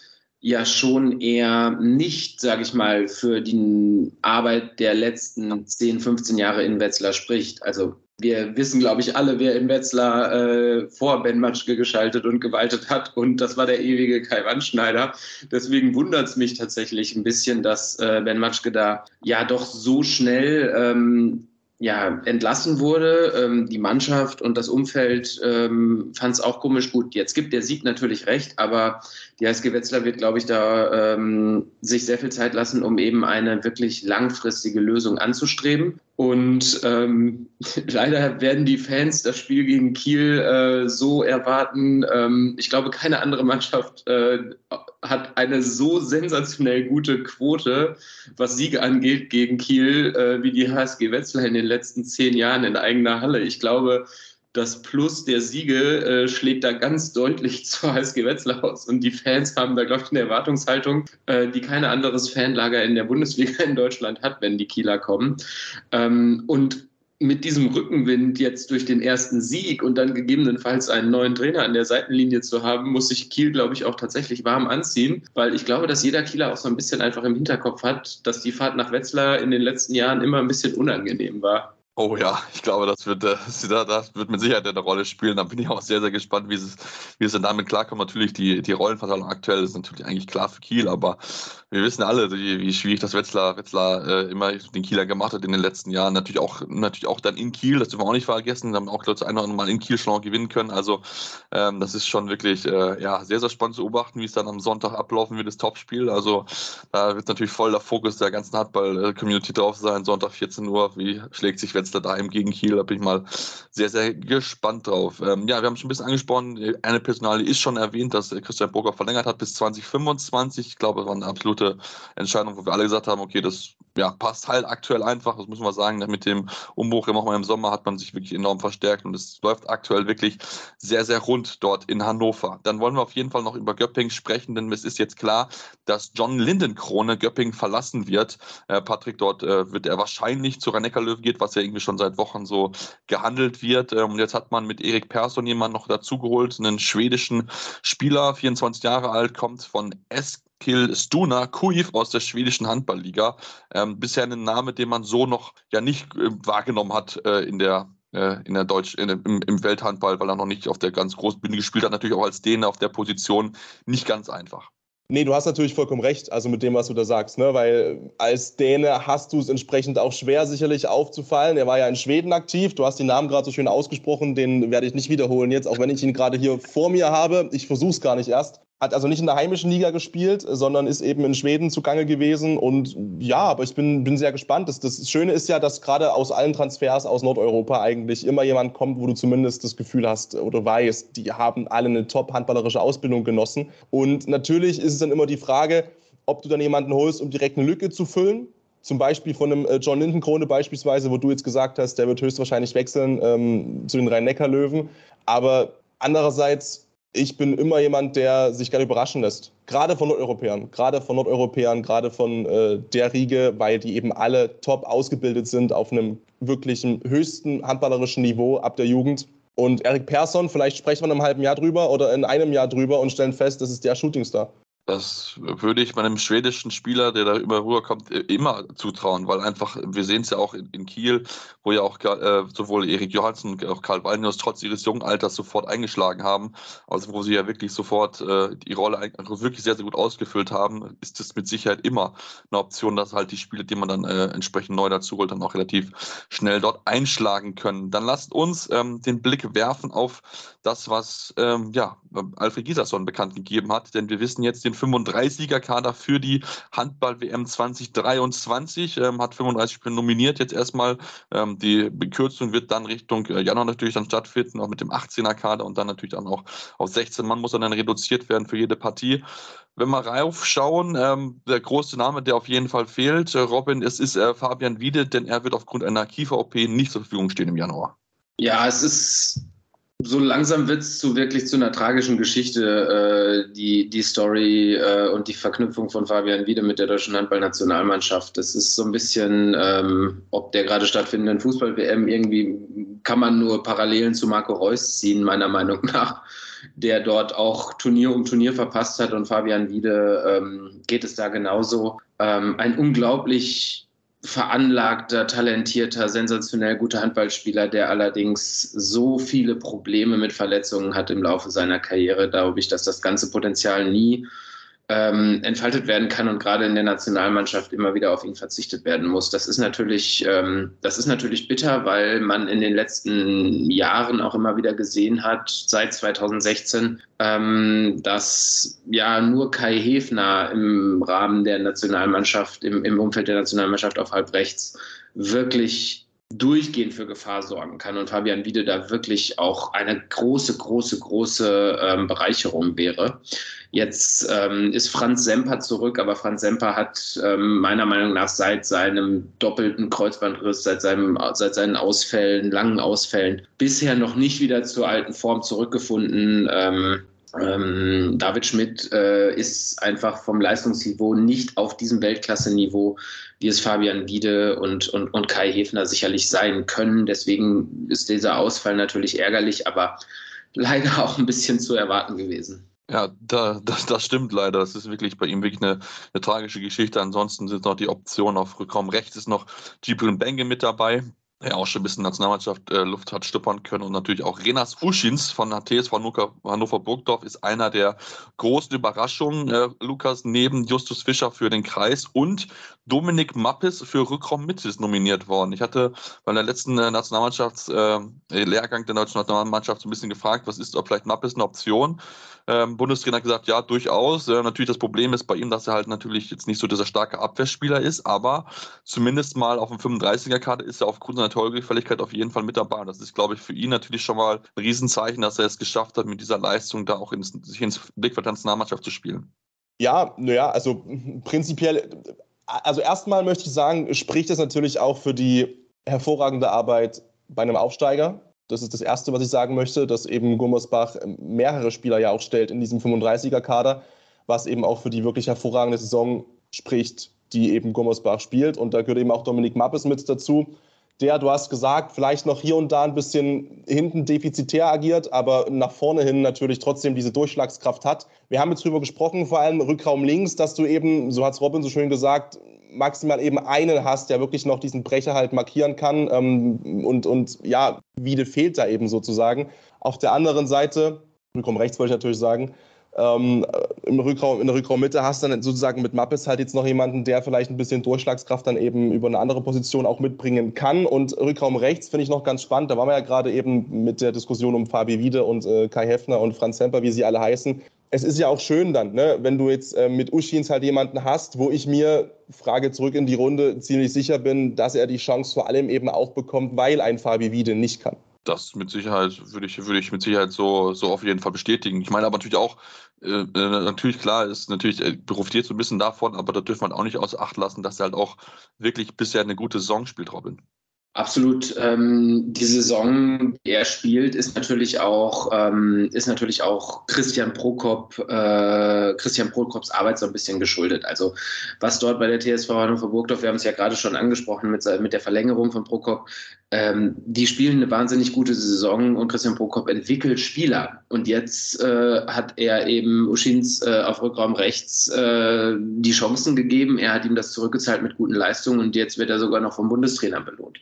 ja schon eher nicht, sage ich mal, für die Arbeit der letzten 10, 15 Jahre in Wetzlar spricht. Also wir wissen, glaube ich, alle, wer in Wetzlar äh, vor Ben Matschke geschaltet und gewaltet hat. Und das war der ewige Kai Wandschneider. Deswegen wundert es mich tatsächlich ein bisschen, dass äh, Ben Matschke da ja doch so schnell ähm, ja, entlassen wurde. Ähm, die Mannschaft und das Umfeld ähm, fand es auch komisch gut. Jetzt gibt der Sieg natürlich recht, aber die HSG Wetzlar wird, glaube ich, da ähm, sich sehr viel Zeit lassen, um eben eine wirklich langfristige Lösung anzustreben. Und ähm, leider werden die Fans das Spiel gegen Kiel äh, so erwarten. Ähm, ich glaube, keine andere Mannschaft äh, hat eine so sensationell gute Quote, was Siege angeht, gegen Kiel, äh, wie die HSG Wetzlar in den letzten zehn Jahren in eigener Halle. Ich glaube, das Plus der Siege äh, schlägt da ganz deutlich zur HSG Wetzlar aus. Und die Fans haben da, glaube ich, eine Erwartungshaltung, äh, die kein anderes Fanlager in der Bundesliga in Deutschland hat, wenn die Kieler kommen. Ähm, und mit diesem Rückenwind jetzt durch den ersten Sieg und dann gegebenenfalls einen neuen Trainer an der Seitenlinie zu haben, muss sich Kiel, glaube ich, auch tatsächlich warm anziehen, weil ich glaube, dass jeder Kieler auch so ein bisschen einfach im Hinterkopf hat, dass die Fahrt nach Wetzlar in den letzten Jahren immer ein bisschen unangenehm war. Oh ja, ich glaube, das wird, das, das wird mit Sicherheit eine Rolle spielen. Da bin ich auch sehr, sehr gespannt, wie es, wie es denn damit klarkommt. Natürlich, die, die Rollenverteilung aktuell ist natürlich eigentlich klar für Kiel, aber wir wissen alle, wie, wie schwierig das Wetzlar, Wetzlar äh, immer den Kieler gemacht hat in den letzten Jahren. Natürlich auch, natürlich auch dann in Kiel, das dürfen wir auch nicht vergessen. Da haben auch Leute ein oder andere Mal in Kiel schon gewinnen können. Also ähm, das ist schon wirklich äh, ja, sehr, sehr spannend zu beobachten, wie es dann am Sonntag ablaufen wird, das Topspiel. Also da wird natürlich voll der Fokus der ganzen Handball-Community drauf sein. Sonntag 14 Uhr, wie schlägt sich Wetzlar daheim gegen Kiel? Da bin ich mal sehr, sehr gespannt drauf. Ähm, ja, wir haben schon ein bisschen angesprochen, eine Personalie ist schon erwähnt, dass Christian Burger verlängert hat bis 2025. Ich glaube, das war eine absolute Entscheidung, wo wir alle gesagt haben, okay, das ja, passt halt aktuell einfach, das muss man sagen. Mit dem Umbruch im, Sommer hat man sich wirklich enorm verstärkt und es läuft aktuell wirklich sehr, sehr rund dort in Hannover. Dann wollen wir auf jeden Fall noch über Göppingen sprechen, denn es ist jetzt klar, dass John Lindenkrone Göppingen verlassen wird. Äh, Patrick, dort äh, wird er wahrscheinlich zu rhein löwen geht, was ja irgendwie schon seit Wochen so gehandelt wird. Ähm, und jetzt hat man mit Erik Persson jemanden noch dazugeholt, einen schwedischen Spieler, 24 Jahre alt, kommt von S Kill Stuna Kuiv aus der schwedischen Handballliga. Ähm, bisher ein Name, den man so noch ja nicht äh, wahrgenommen hat äh, in der äh, in der Deutsch, in, im, im, Welthandball, weil er noch nicht auf der ganz großen Bühne gespielt hat, natürlich auch als Däne auf der Position nicht ganz einfach. Nee, du hast natürlich vollkommen recht, also mit dem, was du da sagst, ne? weil als Däne hast du es entsprechend auch schwer, sicherlich aufzufallen. Er war ja in Schweden aktiv, du hast den Namen gerade so schön ausgesprochen, den werde ich nicht wiederholen jetzt, auch wenn ich ihn gerade hier vor mir habe. Ich versuche es gar nicht erst hat also nicht in der heimischen Liga gespielt, sondern ist eben in Schweden zugange gewesen. Und ja, aber ich bin, bin sehr gespannt. Das, das Schöne ist ja, dass gerade aus allen Transfers aus Nordeuropa eigentlich immer jemand kommt, wo du zumindest das Gefühl hast oder weißt, die haben alle eine top handballerische Ausbildung genossen. Und natürlich ist es dann immer die Frage, ob du dann jemanden holst, um direkt eine Lücke zu füllen. Zum Beispiel von einem äh, John Lindenkrone beispielsweise, wo du jetzt gesagt hast, der wird höchstwahrscheinlich wechseln ähm, zu den Rhein-Neckar-Löwen. Aber andererseits ich bin immer jemand, der sich gerne überraschen lässt. Gerade von Nordeuropäern, gerade von Nordeuropäern, gerade von äh, der Riege, weil die eben alle top ausgebildet sind auf einem wirklichen höchsten handballerischen Niveau ab der Jugend. Und Erik Persson, vielleicht sprechen wir in einem halben Jahr drüber oder in einem Jahr drüber und stellen fest, das ist der Shootingstar. Das würde ich meinem schwedischen Spieler, der da immer rüberkommt, immer zutrauen, weil einfach, wir sehen es ja auch in, in, Kiel, wo ja auch äh, sowohl Erik Johansson und auch Karl Walnius trotz ihres jungen Alters sofort eingeschlagen haben, also wo sie ja wirklich sofort äh, die Rolle wirklich sehr, sehr gut ausgefüllt haben, ist das mit Sicherheit immer eine Option, dass halt die Spieler, die man dann äh, entsprechend neu dazu holt, dann auch relativ schnell dort einschlagen können. Dann lasst uns ähm, den Blick werfen auf das, was ähm, ja, Alfred Gisason bekannt gegeben hat, denn wir wissen jetzt den 35er-Kader für die Handball-WM 2023, ähm, hat 35 Spiele nominiert jetzt erstmal. Ähm, die Bekürzung wird dann Richtung äh, Januar natürlich dann stattfinden, auch mit dem 18er-Kader und dann natürlich dann auch auf 16 Mann muss dann reduziert werden für jede Partie. Wenn wir raufschauen, ähm, der große Name, der auf jeden Fall fehlt, äh, Robin, es ist äh, Fabian Wiede, denn er wird aufgrund einer Kiefer-OP nicht zur Verfügung stehen im Januar. Ja, es ist so langsam wird es zu wirklich zu einer tragischen Geschichte, äh, die, die Story äh, und die Verknüpfung von Fabian Wiede mit der deutschen Handballnationalmannschaft. Das ist so ein bisschen, ähm, ob der gerade stattfindenden Fußball-WM irgendwie kann man nur Parallelen zu Marco Reus ziehen, meiner Meinung nach, der dort auch Turnier um Turnier verpasst hat und Fabian Wiede ähm, geht es da genauso. Ähm, ein unglaublich veranlagter, talentierter, sensationell guter Handballspieler, der allerdings so viele Probleme mit Verletzungen hat im Laufe seiner Karriere, glaube ich, dass das ganze Potenzial nie ähm, entfaltet werden kann und gerade in der Nationalmannschaft immer wieder auf ihn verzichtet werden muss. Das ist natürlich, ähm, das ist natürlich bitter, weil man in den letzten Jahren auch immer wieder gesehen hat, seit 2016, ähm, dass ja nur Kai Hefner im Rahmen der Nationalmannschaft, im, im Umfeld der Nationalmannschaft auf halb rechts wirklich durchgehend für Gefahr sorgen kann und Fabian Wiede da wirklich auch eine große, große, große ähm, Bereicherung wäre. Jetzt ähm, ist Franz Semper zurück, aber Franz Semper hat ähm, meiner Meinung nach seit seinem doppelten Kreuzbandriss, seit, seinem, seit seinen Ausfällen, langen Ausfällen, bisher noch nicht wieder zur alten Form zurückgefunden. Ähm, David Schmidt äh, ist einfach vom Leistungsniveau nicht auf diesem Weltklasse-Niveau, wie es Fabian Wiede und, und, und Kai Hefner sicherlich sein können. Deswegen ist dieser Ausfall natürlich ärgerlich, aber leider auch ein bisschen zu erwarten gewesen. Ja, da, das, das stimmt leider. Das ist wirklich bei ihm wirklich eine, eine tragische Geschichte. Ansonsten sind noch die Optionen auf Rückraum rechts ist noch Gibril Benge mit dabei, der auch schon ein bisschen Nationalmannschaft äh, Luft hat stuppern können. Und natürlich auch Renas Uschins von TSV Hannover, Hannover Burgdorf ist einer der großen Überraschungen, äh, Lukas, neben Justus Fischer für den Kreis und Dominik Mappes für Rückraum Mitte nominiert worden. Ich hatte bei der letzten äh, Nationalmannschaftslehrgang äh, der deutschen Nationalmannschaft so ein bisschen gefragt, was ist, vielleicht Mappes eine Option? Ähm, Bundestrainer hat gesagt, ja, durchaus. Äh, natürlich das Problem ist bei ihm, dass er halt natürlich jetzt nicht so dieser starke Abwehrspieler ist, aber zumindest mal auf dem 35er-Karte ist er aufgrund seiner Torgefälligkeit auf jeden Fall mit dabei. Das ist, glaube ich, für ihn natürlich schon mal ein Riesenzeichen, dass er es geschafft hat, mit dieser Leistung da auch ins, sich ins Blickfeld der Nationalmannschaft zu spielen. Ja, naja, also prinzipiell, also erstmal möchte ich sagen, spricht das natürlich auch für die hervorragende Arbeit bei einem Aufsteiger. Das ist das Erste, was ich sagen möchte, dass eben Gummersbach mehrere Spieler ja auch stellt in diesem 35er-Kader, was eben auch für die wirklich hervorragende Saison spricht, die eben Gummersbach spielt. Und da gehört eben auch Dominik Mappes mit dazu, der, du hast gesagt, vielleicht noch hier und da ein bisschen hinten defizitär agiert, aber nach vorne hin natürlich trotzdem diese Durchschlagskraft hat. Wir haben jetzt drüber gesprochen, vor allem Rückraum links, dass du eben, so hat es Robin so schön gesagt, maximal eben einen hast, der wirklich noch diesen Brecher halt markieren kann. Ähm, und, und ja, Wiede fehlt da eben sozusagen. Auf der anderen Seite, Rückraum rechts wollte ich natürlich sagen, ähm, im Rückraum, in der Rückraummitte hast dann sozusagen mit Mappes halt jetzt noch jemanden, der vielleicht ein bisschen Durchschlagskraft dann eben über eine andere Position auch mitbringen kann. Und Rückraum rechts finde ich noch ganz spannend. Da waren wir ja gerade eben mit der Diskussion um Fabi Wiede und äh, Kai Heffner und Franz Hemper, wie sie alle heißen es ist ja auch schön dann, ne, wenn du jetzt äh, mit Uschins halt jemanden hast, wo ich mir, Frage zurück in die Runde, ziemlich sicher bin, dass er die Chance vor allem eben auch bekommt, weil ein Fabi Wiede nicht kann. Das mit Sicherheit würde ich, würde ich mit Sicherheit so, so auf jeden Fall bestätigen. Ich meine aber natürlich auch, äh, äh natürlich klar, ist natürlich äh, profitiert so ein bisschen davon, aber da dürfen wir auch nicht außer Acht lassen, dass er halt auch wirklich bisher eine gute Saison spielt, Robin. Absolut. Ähm, die Saison, die er spielt, ist natürlich auch, ähm, ist natürlich auch Christian Prokop, äh, Christian Prokops Arbeit so ein bisschen geschuldet. Also was dort bei der TSV Hannover Burgdorf, wir haben es ja gerade schon angesprochen mit, mit der Verlängerung von Prokop, ähm, die spielen eine wahnsinnig gute Saison und Christian Prokop entwickelt Spieler. Und jetzt äh, hat er eben Uschins äh, auf Rückraum rechts äh, die Chancen gegeben. Er hat ihm das zurückgezahlt mit guten Leistungen und jetzt wird er sogar noch vom Bundestrainer belohnt.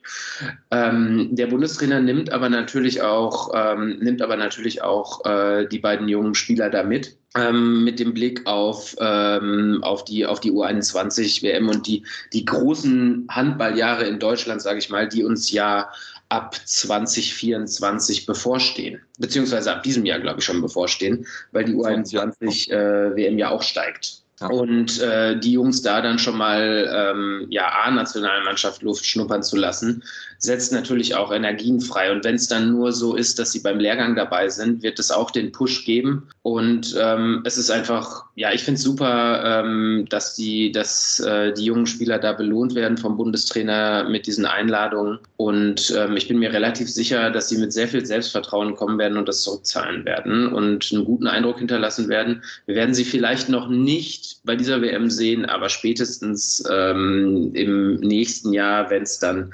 Ähm, der Bundestrainer nimmt aber natürlich auch, ähm, nimmt aber natürlich auch äh, die beiden jungen Spieler da mit ähm, mit dem Blick auf, ähm, auf, die, auf die U21 WM und die, die großen Handballjahre in Deutschland, sage ich mal, die uns ja ab 2024 bevorstehen, beziehungsweise ab diesem Jahr, glaube ich, schon bevorstehen, weil die U21 äh, WM ja auch steigt. Ja. Und äh, die Jungs da dann schon mal ähm, ja, A-Nationalmannschaft Luft schnuppern zu lassen, setzt natürlich auch Energien frei. Und wenn es dann nur so ist, dass sie beim Lehrgang dabei sind, wird es auch den Push geben. Und ähm, es ist einfach, ja, ich finde es super, ähm, dass, die, dass äh, die jungen Spieler da belohnt werden vom Bundestrainer mit diesen Einladungen. Und ähm, ich bin mir relativ sicher, dass sie mit sehr viel Selbstvertrauen kommen werden und das zurückzahlen werden und einen guten Eindruck hinterlassen werden. Wir werden sie vielleicht noch nicht bei dieser WM sehen, aber spätestens ähm, im nächsten Jahr, wenn es dann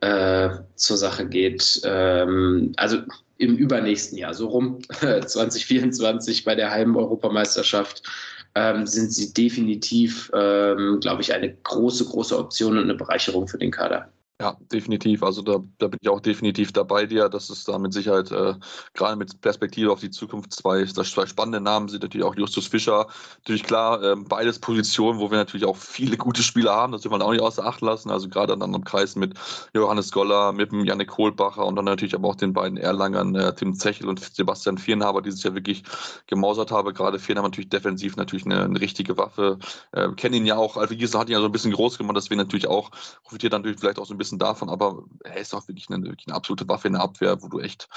äh, zur Sache geht. Ähm, also im übernächsten Jahr, so rum, 2024 bei der halben Europameisterschaft, ähm, sind sie definitiv, ähm, glaube ich, eine große, große Option und eine Bereicherung für den Kader. Ja, definitiv. Also da, da bin ich auch definitiv dabei dir. Das ist da mit Sicherheit, äh, gerade mit Perspektive auf die Zukunft, zwei, zwei spannende Namen sind natürlich auch Justus Fischer. Natürlich klar, äh, beides Positionen, wo wir natürlich auch viele gute Spieler haben. Das dürfen wir auch nicht außer Acht lassen. Also gerade dann am Kreis mit Johannes Goller, mit dem Janik Kohlbacher und dann natürlich aber auch den beiden Erlangern, äh, Tim Zechel und Sebastian Vierenhaber, die sich ja wirklich gemausert haben. Gerade Vierenhaber natürlich defensiv natürlich eine, eine richtige Waffe. Äh, kennen ihn ja auch, Alfred Giesen hat ihn ja so ein bisschen groß gemacht, dass wir natürlich auch profitiert natürlich vielleicht auch so ein bisschen abgesehen davon, aber er ist auch wirklich eine, wirklich eine absolute Waffe in der Abwehr, wo du echt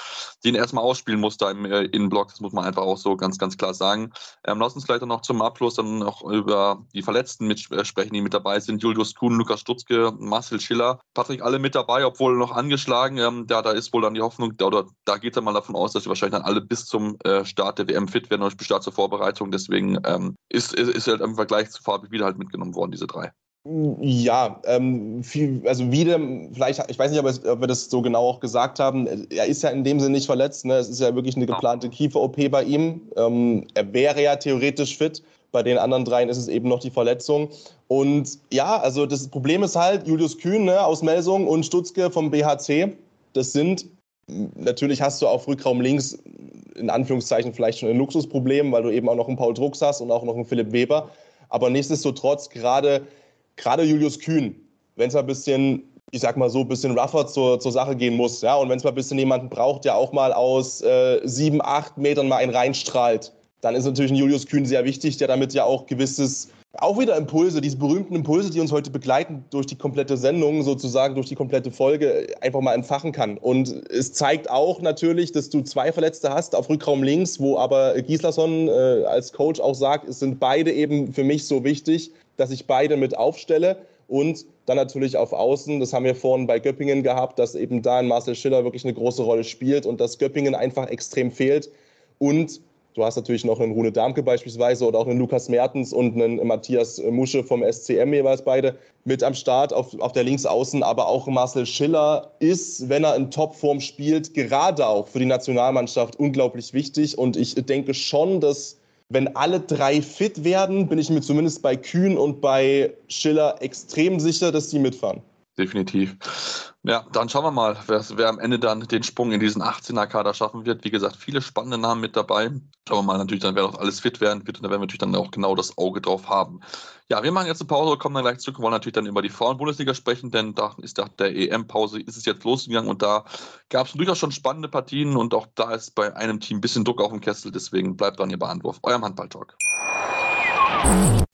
den erstmal ausspielen musst da im äh, Innenblock. Das muss man einfach auch so ganz, ganz klar sagen. Ähm, lass uns gleich dann noch zum Abschluss dann noch über die Verletzten mit, äh, sprechen, die mit dabei sind. Julius Kuhn, Lukas Stutzke, Marcel Schiller, Patrick, alle mit dabei, obwohl noch angeschlagen. Ähm, da, da ist wohl dann die Hoffnung, da, oder da geht er mal davon aus, dass sie wahrscheinlich dann alle bis zum äh, Start der WM fit werden, bis Start zur Vorbereitung. Deswegen ähm, ist, ist, ist halt im Vergleich zu Fabi wieder halt mitgenommen worden, diese drei. Ja, ähm, viel, also wieder, vielleicht, ich weiß nicht, ob, wir das so genau auch gesagt haben, er ist ja in dem Sinne nicht verletzt, ne? es ist ja wirklich eine geplante Kiefer-OP bei ihm. Ähm, er wäre ja theoretisch fit, bei den anderen dreien ist es eben noch die Verletzung. Und ja, also das Problem ist halt, Julius Kühn ne, aus Melsung und Stutzke vom BHC, das sind, natürlich hast du auf Rückraum links in Anführungszeichen vielleicht schon ein Luxusproblem, weil du eben auch noch einen Paul Drucks hast und auch noch einen Philipp Weber. Aber nichtsdestotrotz, gerade gerade Julius Kühn, wenn es mal ein bisschen, ich sag mal so, ein bisschen rougher zur, zur Sache gehen muss, ja, und wenn es mal ein bisschen jemanden braucht, der auch mal aus äh, sieben, acht Metern mal einen reinstrahlt, dann ist natürlich ein Julius Kühn sehr wichtig, der damit ja auch gewisses, auch wieder Impulse, diese berühmten Impulse, die uns heute begleiten durch die komplette Sendung, sozusagen durch die komplette Folge, einfach mal entfachen kann. Und es zeigt auch natürlich, dass du zwei Verletzte hast auf Rückraum links, wo aber Gislason äh, als Coach auch sagt, es sind beide eben für mich so wichtig, dass ich beide mit aufstelle und dann natürlich auf Außen, das haben wir vorhin bei Göppingen gehabt, dass eben da ein Marcel Schiller wirklich eine große Rolle spielt und dass Göppingen einfach extrem fehlt. Und du hast natürlich noch einen Rune Darmke beispielsweise oder auch einen Lukas Mertens und einen Matthias Musche vom SCM jeweils beide mit am Start auf, auf der Linksaußen. Aber auch Marcel Schiller ist, wenn er in Topform spielt, gerade auch für die Nationalmannschaft unglaublich wichtig. Und ich denke schon, dass wenn alle drei fit werden, bin ich mir zumindest bei Kühn und bei Schiller extrem sicher, dass die mitfahren. Definitiv. Ja, dann schauen wir mal, wer, wer, am Ende dann den Sprung in diesen 18er-Kader schaffen wird. Wie gesagt, viele spannende Namen mit dabei. Schauen wir mal natürlich dann, wer auch alles fit werden wird. Und da werden wir natürlich dann auch genau das Auge drauf haben. Ja, wir machen jetzt eine Pause, kommen dann gleich zurück und wollen natürlich dann über die Frauen-Bundesliga sprechen, denn da ist nach der EM-Pause ist es jetzt losgegangen und da gab es durchaus schon spannende Partien und auch da ist bei einem Team ein bisschen Druck auf dem Kessel. Deswegen bleibt dran, ihr Beantwurf. Eurem Handball-Talk.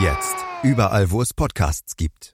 Jetzt. Überall, wo es Podcasts gibt.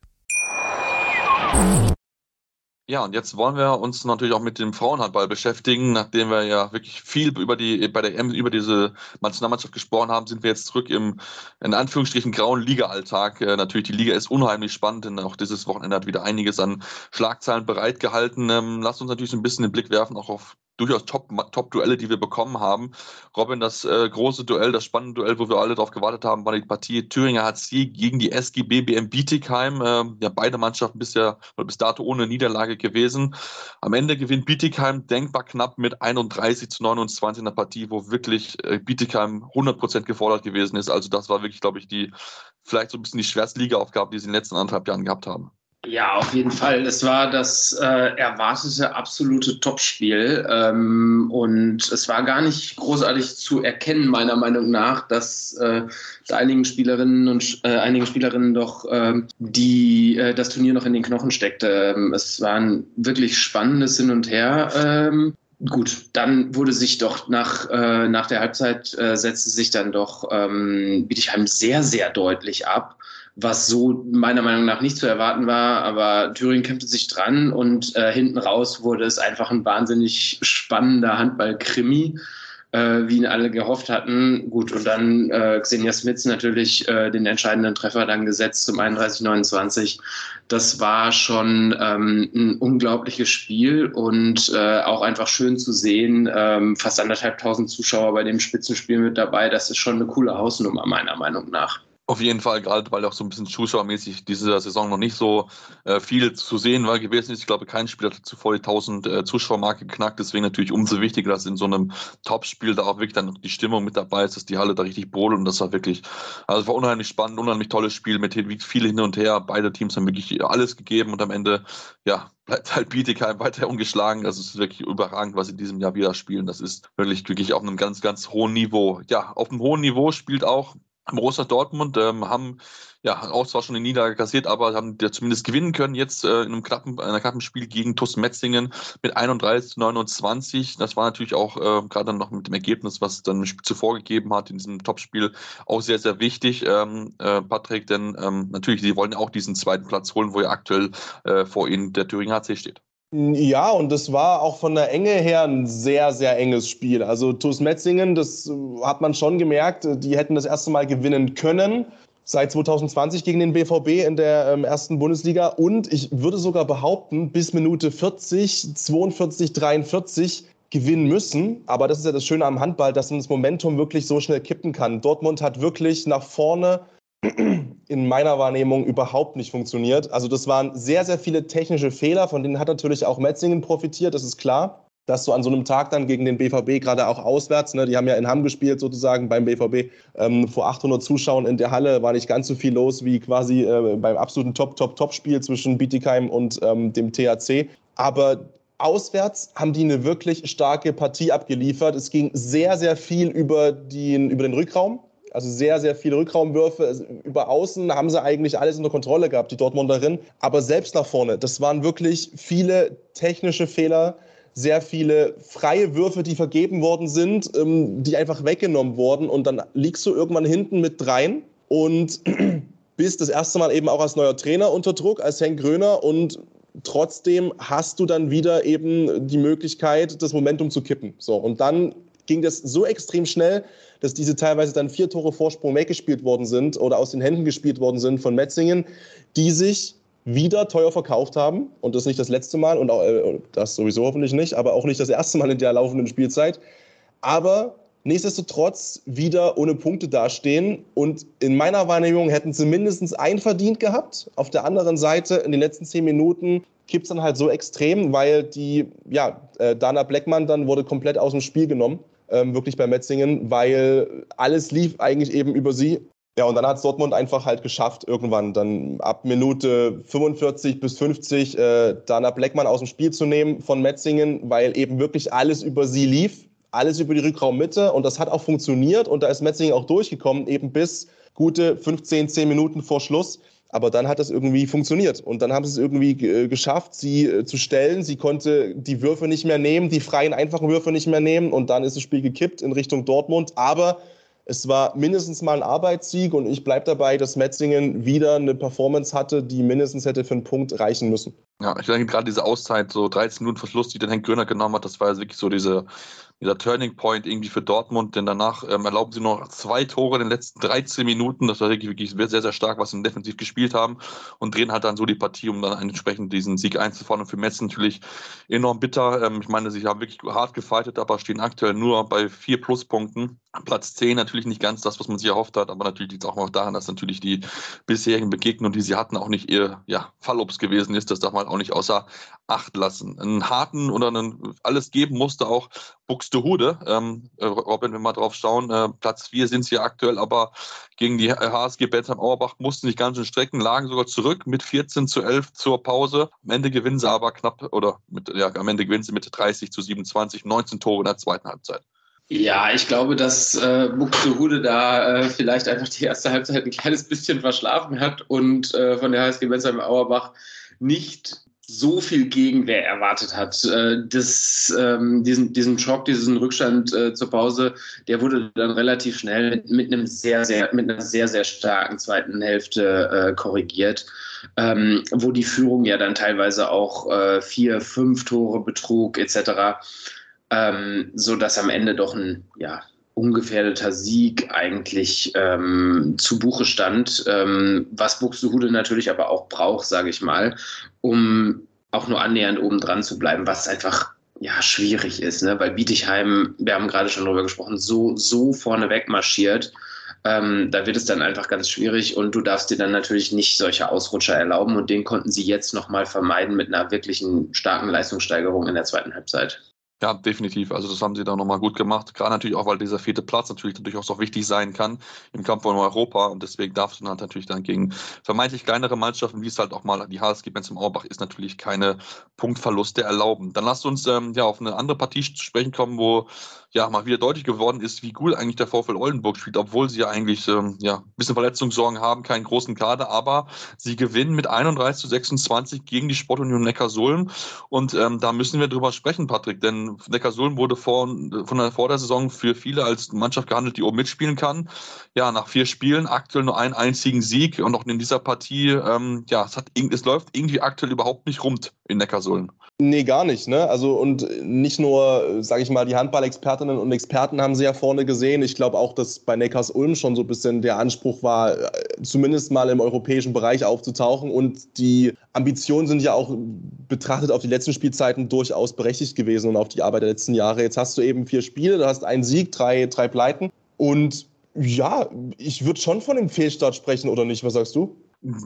Ja, und jetzt wollen wir uns natürlich auch mit dem Frauenhandball beschäftigen. Nachdem wir ja wirklich viel über die, bei der EM, über diese Nationalmannschaft gesprochen haben, sind wir jetzt zurück im, in Anführungsstrichen, grauen Liga-Alltag. Äh, natürlich, die Liga ist unheimlich spannend, denn auch dieses Wochenende hat wieder einiges an Schlagzeilen bereitgehalten. Ähm, lasst uns natürlich so ein bisschen den Blick werfen, auch auf durchaus Top-Duelle, die wir bekommen haben. Robin, das äh, große Duell, das spannende Duell, wo wir alle darauf gewartet haben, war die Partie Thüringer HC gegen die SGB BM Bietigheim. Äh, ja, beide Mannschaften bisher bis dato ohne Niederlage gewesen. Am Ende gewinnt Bietigheim denkbar knapp mit 31 zu 29 in der Partie, wo wirklich äh, Bietigheim 100% gefordert gewesen ist. Also das war wirklich, glaube ich, die vielleicht so ein bisschen die schwerste Ligaaufgabe, die sie in den letzten anderthalb Jahren gehabt haben. Ja, auf jeden Fall. Es war das äh, erwartete absolute Topspiel. Ähm, und es war gar nicht großartig zu erkennen, meiner Meinung nach, dass äh, einigen Spielerinnen und äh, einigen Spielerinnen doch ähm, die äh, das Turnier noch in den Knochen steckte. Ähm, es war ein wirklich spannendes Hin und Her. Ähm, gut, dann wurde sich doch nach, äh, nach der Halbzeit äh, setzte sich dann doch ähm, Bietigheim sehr, sehr deutlich ab was so meiner Meinung nach nicht zu erwarten war. Aber Thüringen kämpfte sich dran und äh, hinten raus wurde es einfach ein wahnsinnig spannender Handball-Krimi, äh, wie ihn alle gehofft hatten. Gut, und dann äh, Xenia Smits natürlich äh, den entscheidenden Treffer dann gesetzt zum 31-29. Das war schon ähm, ein unglaubliches Spiel und äh, auch einfach schön zu sehen. Ähm, fast anderthalb tausend Zuschauer bei dem Spitzenspiel mit dabei. Das ist schon eine coole Hausnummer, meiner Meinung nach. Auf jeden Fall, gerade weil auch so ein bisschen zuschauermäßig diese Saison noch nicht so äh, viel zu sehen war gewesen ist. Ich glaube, kein Spiel hat zuvor die 1000 äh, Zuschauermarke geknackt. Deswegen natürlich umso wichtiger, dass in so einem Topspiel da auch wirklich dann die Stimmung mit dabei ist, dass die Halle da richtig brodelt. Und das war wirklich, also es war unheimlich spannend, unheimlich tolles Spiel mit viel hin und her. Beide Teams haben wirklich alles gegeben und am Ende, ja, bleibt halt Bietigheim weiter ungeschlagen. Das ist wirklich überragend, was sie in diesem Jahr wieder spielen. Das ist wirklich, wirklich auf einem ganz, ganz hohen Niveau. Ja, auf einem hohen Niveau spielt auch Borussia Dortmund ähm, haben ja auch zwar schon eine Niederlage kassiert, aber haben ja zumindest gewinnen können jetzt äh, in einem knappen, einer knappen Spiel gegen TuS Metzingen mit 31 zu 29. Das war natürlich auch äh, gerade dann noch mit dem Ergebnis, was dann zuvor gegeben hat in diesem Topspiel, auch sehr, sehr wichtig, ähm, äh, Patrick, denn ähm, natürlich, sie wollen auch diesen zweiten Platz holen, wo ja aktuell äh, vor ihnen der Thüringer HC steht. Ja, und das war auch von der Enge her ein sehr, sehr enges Spiel. Also TuS Metzingen, das hat man schon gemerkt, die hätten das erste Mal gewinnen können seit 2020 gegen den BVB in der ähm, ersten Bundesliga. Und ich würde sogar behaupten, bis Minute 40, 42, 43 gewinnen müssen. Aber das ist ja das Schöne am Handball, dass man das Momentum wirklich so schnell kippen kann. Dortmund hat wirklich nach vorne in meiner Wahrnehmung überhaupt nicht funktioniert. Also das waren sehr, sehr viele technische Fehler, von denen hat natürlich auch Metzingen profitiert, das ist klar. Dass du an so einem Tag dann gegen den BVB, gerade auch auswärts, ne, die haben ja in Hamm gespielt sozusagen beim BVB, ähm, vor 800 Zuschauern in der Halle war nicht ganz so viel los wie quasi äh, beim absoluten Top-Top-Top-Spiel zwischen Bietigheim und ähm, dem THC. Aber Auswärts haben die eine wirklich starke Partie abgeliefert. Es ging sehr, sehr viel über den, über den Rückraum. Also sehr, sehr viele Rückraumwürfe. Also über außen haben sie eigentlich alles unter Kontrolle gehabt, die Dortmunderin. Aber selbst nach vorne, das waren wirklich viele technische Fehler, sehr viele freie Würfe, die vergeben worden sind, ähm, die einfach weggenommen wurden. Und dann liegst du irgendwann hinten mit dreien und bist das erste Mal eben auch als neuer Trainer unter Druck, als Henk Gröner. Und trotzdem hast du dann wieder eben die Möglichkeit, das Momentum zu kippen. So, und dann ging das so extrem schnell, dass diese teilweise dann vier Tore Vorsprung weggespielt worden sind oder aus den Händen gespielt worden sind von Metzingen, die sich wieder teuer verkauft haben. Und das nicht das letzte Mal und auch, äh, das sowieso hoffentlich nicht, aber auch nicht das erste Mal in der laufenden Spielzeit. Aber nichtsdestotrotz wieder ohne Punkte dastehen. Und in meiner Wahrnehmung hätten sie mindestens ein verdient gehabt. Auf der anderen Seite, in den letzten zehn Minuten kippt es dann halt so extrem, weil die, ja, äh, Dana Blackman dann wurde komplett aus dem Spiel genommen ähm, wirklich bei Metzingen, weil alles lief eigentlich eben über sie. Ja, und dann hat es Dortmund einfach halt geschafft, irgendwann dann ab Minute 45 bis 50 äh, Dana Bleckmann aus dem Spiel zu nehmen von Metzingen, weil eben wirklich alles über sie lief, alles über die Rückraummitte und das hat auch funktioniert und da ist Metzingen auch durchgekommen, eben bis gute 15, 10 Minuten vor Schluss. Aber dann hat das irgendwie funktioniert. Und dann haben sie es irgendwie äh, geschafft, sie äh, zu stellen. Sie konnte die Würfe nicht mehr nehmen, die freien, einfachen Würfe nicht mehr nehmen. Und dann ist das Spiel gekippt in Richtung Dortmund. Aber es war mindestens mal ein Arbeitssieg. Und ich bleibe dabei, dass Metzingen wieder eine Performance hatte, die mindestens hätte für einen Punkt reichen müssen. Ja, ich denke gerade diese Auszeit, so 13 Minuten Verschluss, die dann Henk Gröner genommen hat, das war wirklich so diese dieser Turning Point irgendwie für Dortmund, denn danach ähm, erlauben sie noch zwei Tore in den letzten 13 Minuten. Das war wirklich, wirklich sehr, sehr stark, was sie defensiv gespielt haben und drehen halt dann so die Partie, um dann entsprechend diesen Sieg einzufahren. Und für Metz natürlich enorm bitter. Ähm, ich meine, sie haben wirklich hart gefightet, aber stehen aktuell nur bei vier Pluspunkten. Platz 10 natürlich nicht ganz das, was man sich erhofft hat, aber natürlich liegt es auch noch daran, dass natürlich die bisherigen Begegnungen, die sie hatten, auch nicht ihr ja, Fallobst gewesen ist. Das darf man auch nicht außer Acht lassen. Einen harten oder einen alles geben musste auch Buxtehude. Ähm, äh, Robin, wenn wir mal drauf schauen, äh, Platz 4 sind sie aktuell, aber gegen die HSG Bensheim Auerbach mussten sich ganz schön strecken, lagen sogar zurück mit 14 zu 11 zur Pause. Am Ende gewinnen sie aber knapp, oder mit, ja, am Ende gewinnen sie mit 30 zu 27, 19 Tore in der zweiten Halbzeit. Ja, ich glaube, dass äh, Buxtehude da äh, vielleicht einfach die erste Halbzeit ein kleines bisschen verschlafen hat und äh, von der HSG Bensheim Auerbach nicht so viel Gegenwehr erwartet hat. Äh, das, ähm, diesen, diesen Schock, diesen Rückstand äh, zur Pause, der wurde dann relativ schnell mit, einem sehr, sehr, mit einer sehr, sehr starken zweiten Hälfte äh, korrigiert, ähm, wo die Führung ja dann teilweise auch äh, vier, fünf Tore betrug etc., ähm, so dass am Ende doch ein ja, ungefährdeter Sieg eigentlich ähm, zu Buche stand, ähm, was Buxtehude natürlich aber auch braucht, sage ich mal, um auch nur annähernd oben dran zu bleiben, was einfach ja schwierig ist, ne? weil Bietigheim, wir haben gerade schon darüber gesprochen, so, so vorne marschiert Ähm, da wird es dann einfach ganz schwierig und du darfst dir dann natürlich nicht solche Ausrutscher erlauben und den konnten sie jetzt nochmal vermeiden mit einer wirklichen starken Leistungssteigerung in der zweiten Halbzeit. Ja, definitiv. Also das haben sie da nochmal gut gemacht. Gerade natürlich auch, weil dieser vierte Platz natürlich durchaus auch wichtig sein kann im Kampf um Europa. Und deswegen darfst du dann natürlich dann gegen vermeintlich kleinere Mannschaften, wie es halt auch mal die HSG Benz im Auerbach ist, natürlich keine Punktverluste erlauben. Dann lasst uns ähm, ja auf eine andere Partie zu sprechen kommen, wo ja mal wieder deutlich geworden ist, wie gut eigentlich der VfL Oldenburg spielt, obwohl sie ja eigentlich ähm, ja, ein bisschen Verletzungssorgen haben, keinen großen Kader, aber sie gewinnen mit 31 zu 26 gegen die Sportunion Neckarsulm. Und ähm, da müssen wir drüber sprechen, Patrick, denn Neckarsulm wurde vor, von der, vor für viele als Mannschaft gehandelt, die oben mitspielen kann. Ja, nach vier Spielen aktuell nur einen einzigen Sieg und auch in dieser Partie, ähm, ja, es, hat, es läuft irgendwie aktuell überhaupt nicht rund in Neckarsulm. Nee, gar nicht. Ne? Also und nicht nur, sage ich mal, die Handball-Expertinnen und Experten haben sie ja vorne gesehen. Ich glaube auch, dass bei Neckars Ulm schon so ein bisschen der Anspruch war, zumindest mal im europäischen Bereich aufzutauchen. Und die Ambitionen sind ja auch betrachtet auf die letzten Spielzeiten durchaus berechtigt gewesen und auf die Arbeit der letzten Jahre. Jetzt hast du eben vier Spiele, du hast einen Sieg, drei, drei Pleiten. Und ja, ich würde schon von dem Fehlstart sprechen, oder nicht? Was sagst du?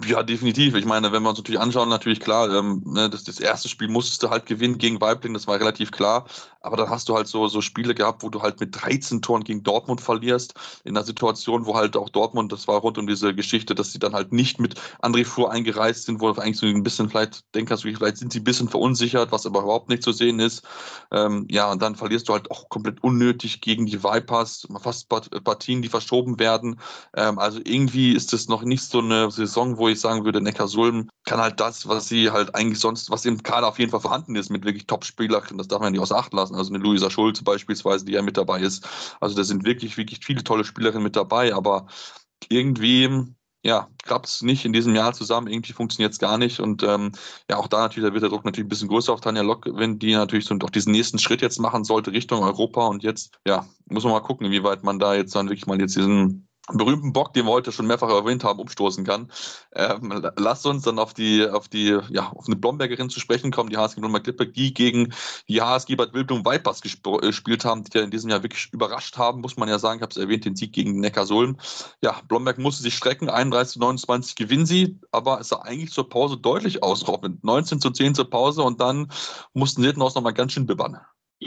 Ja, definitiv. Ich meine, wenn wir uns natürlich anschauen, natürlich klar, ähm, ne, das, das erste Spiel musstest du halt gewinnen gegen Weibling, das war relativ klar. Aber dann hast du halt so, so Spiele gehabt, wo du halt mit 13 Toren gegen Dortmund verlierst, in einer Situation, wo halt auch Dortmund, das war rund um diese Geschichte, dass sie dann halt nicht mit André Fuhr eingereist sind, wo du eigentlich so ein bisschen vielleicht denkst, vielleicht sind sie ein bisschen verunsichert, was aber überhaupt nicht zu sehen ist. Ähm, ja, und dann verlierst du halt auch komplett unnötig gegen die Vipers, fast Partien, die verschoben werden. Ähm, also irgendwie ist das noch nicht so eine Saison, wo ich sagen würde, Neckarsulm kann halt das, was sie halt eigentlich sonst, was im Kader auf jeden Fall vorhanden ist, mit wirklich Top-Spielern, das darf man ja nicht außer Acht lassen. Also eine Luisa Schulze beispielsweise, die ja mit dabei ist. Also da sind wirklich, wirklich viele tolle Spielerinnen mit dabei, aber irgendwie ja, klappt es nicht in diesem Jahr zusammen. Irgendwie funktioniert es gar nicht. Und ähm, ja, auch da natürlich, da wird der Druck natürlich ein bisschen größer auf Tanja Lock, wenn die natürlich so auch diesen nächsten Schritt jetzt machen sollte Richtung Europa. Und jetzt, ja, muss man mal gucken, inwieweit man da jetzt dann wirklich mal jetzt diesen berühmten Bock, den wir heute schon mehrfach erwähnt haben, umstoßen kann. Ähm, lasst uns dann auf die, auf die, ja, auf eine Blombergerin zu sprechen kommen, die HSG Blomberg Lippe, die gegen die HSG Bad Wildblum Vipers äh, gespielt haben, die ja in diesem Jahr wirklich überrascht haben, muss man ja sagen. Ich habe es erwähnt, den Sieg gegen Neckarsulm. Ja, Blomberg musste sich strecken, 31 zu 29 gewinnen sie, aber es sah eigentlich zur Pause deutlich aus, Robin. 19 zu 10 zur Pause und dann mussten sie hinten auch nochmal ganz schön bibbern.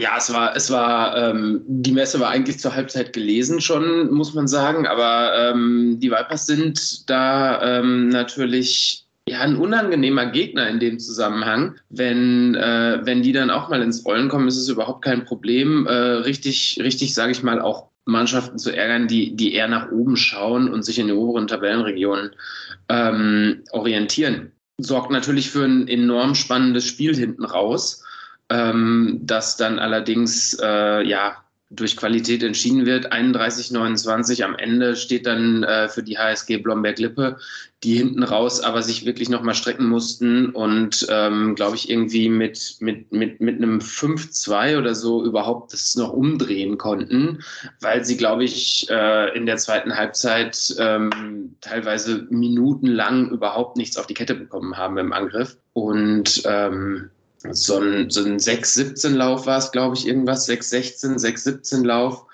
Ja, es war, es war, ähm, die Messe war eigentlich zur Halbzeit gelesen schon, muss man sagen, aber ähm, die Vipers sind da ähm, natürlich ja, ein unangenehmer Gegner in dem Zusammenhang. Wenn, äh, wenn die dann auch mal ins Rollen kommen, ist es überhaupt kein Problem, äh, richtig, richtig, sage ich mal, auch Mannschaften zu ärgern, die, die eher nach oben schauen und sich in den oberen Tabellenregionen ähm, orientieren. Sorgt natürlich für ein enorm spannendes Spiel hinten raus ähm, das dann allerdings äh, ja durch Qualität entschieden wird. 31-29 am Ende steht dann äh, für die HSG Blomberg-Lippe, die hinten raus aber sich wirklich nochmal strecken mussten und, ähm, glaube ich, irgendwie mit, mit, mit, mit einem 5-2 oder so überhaupt das noch umdrehen konnten, weil sie, glaube ich, äh, in der zweiten Halbzeit ähm, teilweise minutenlang überhaupt nichts auf die Kette bekommen haben im Angriff. Und ähm, so ein, so ein 6-17-Lauf war es, glaube ich, irgendwas, 6-16, 6-17-Lauf,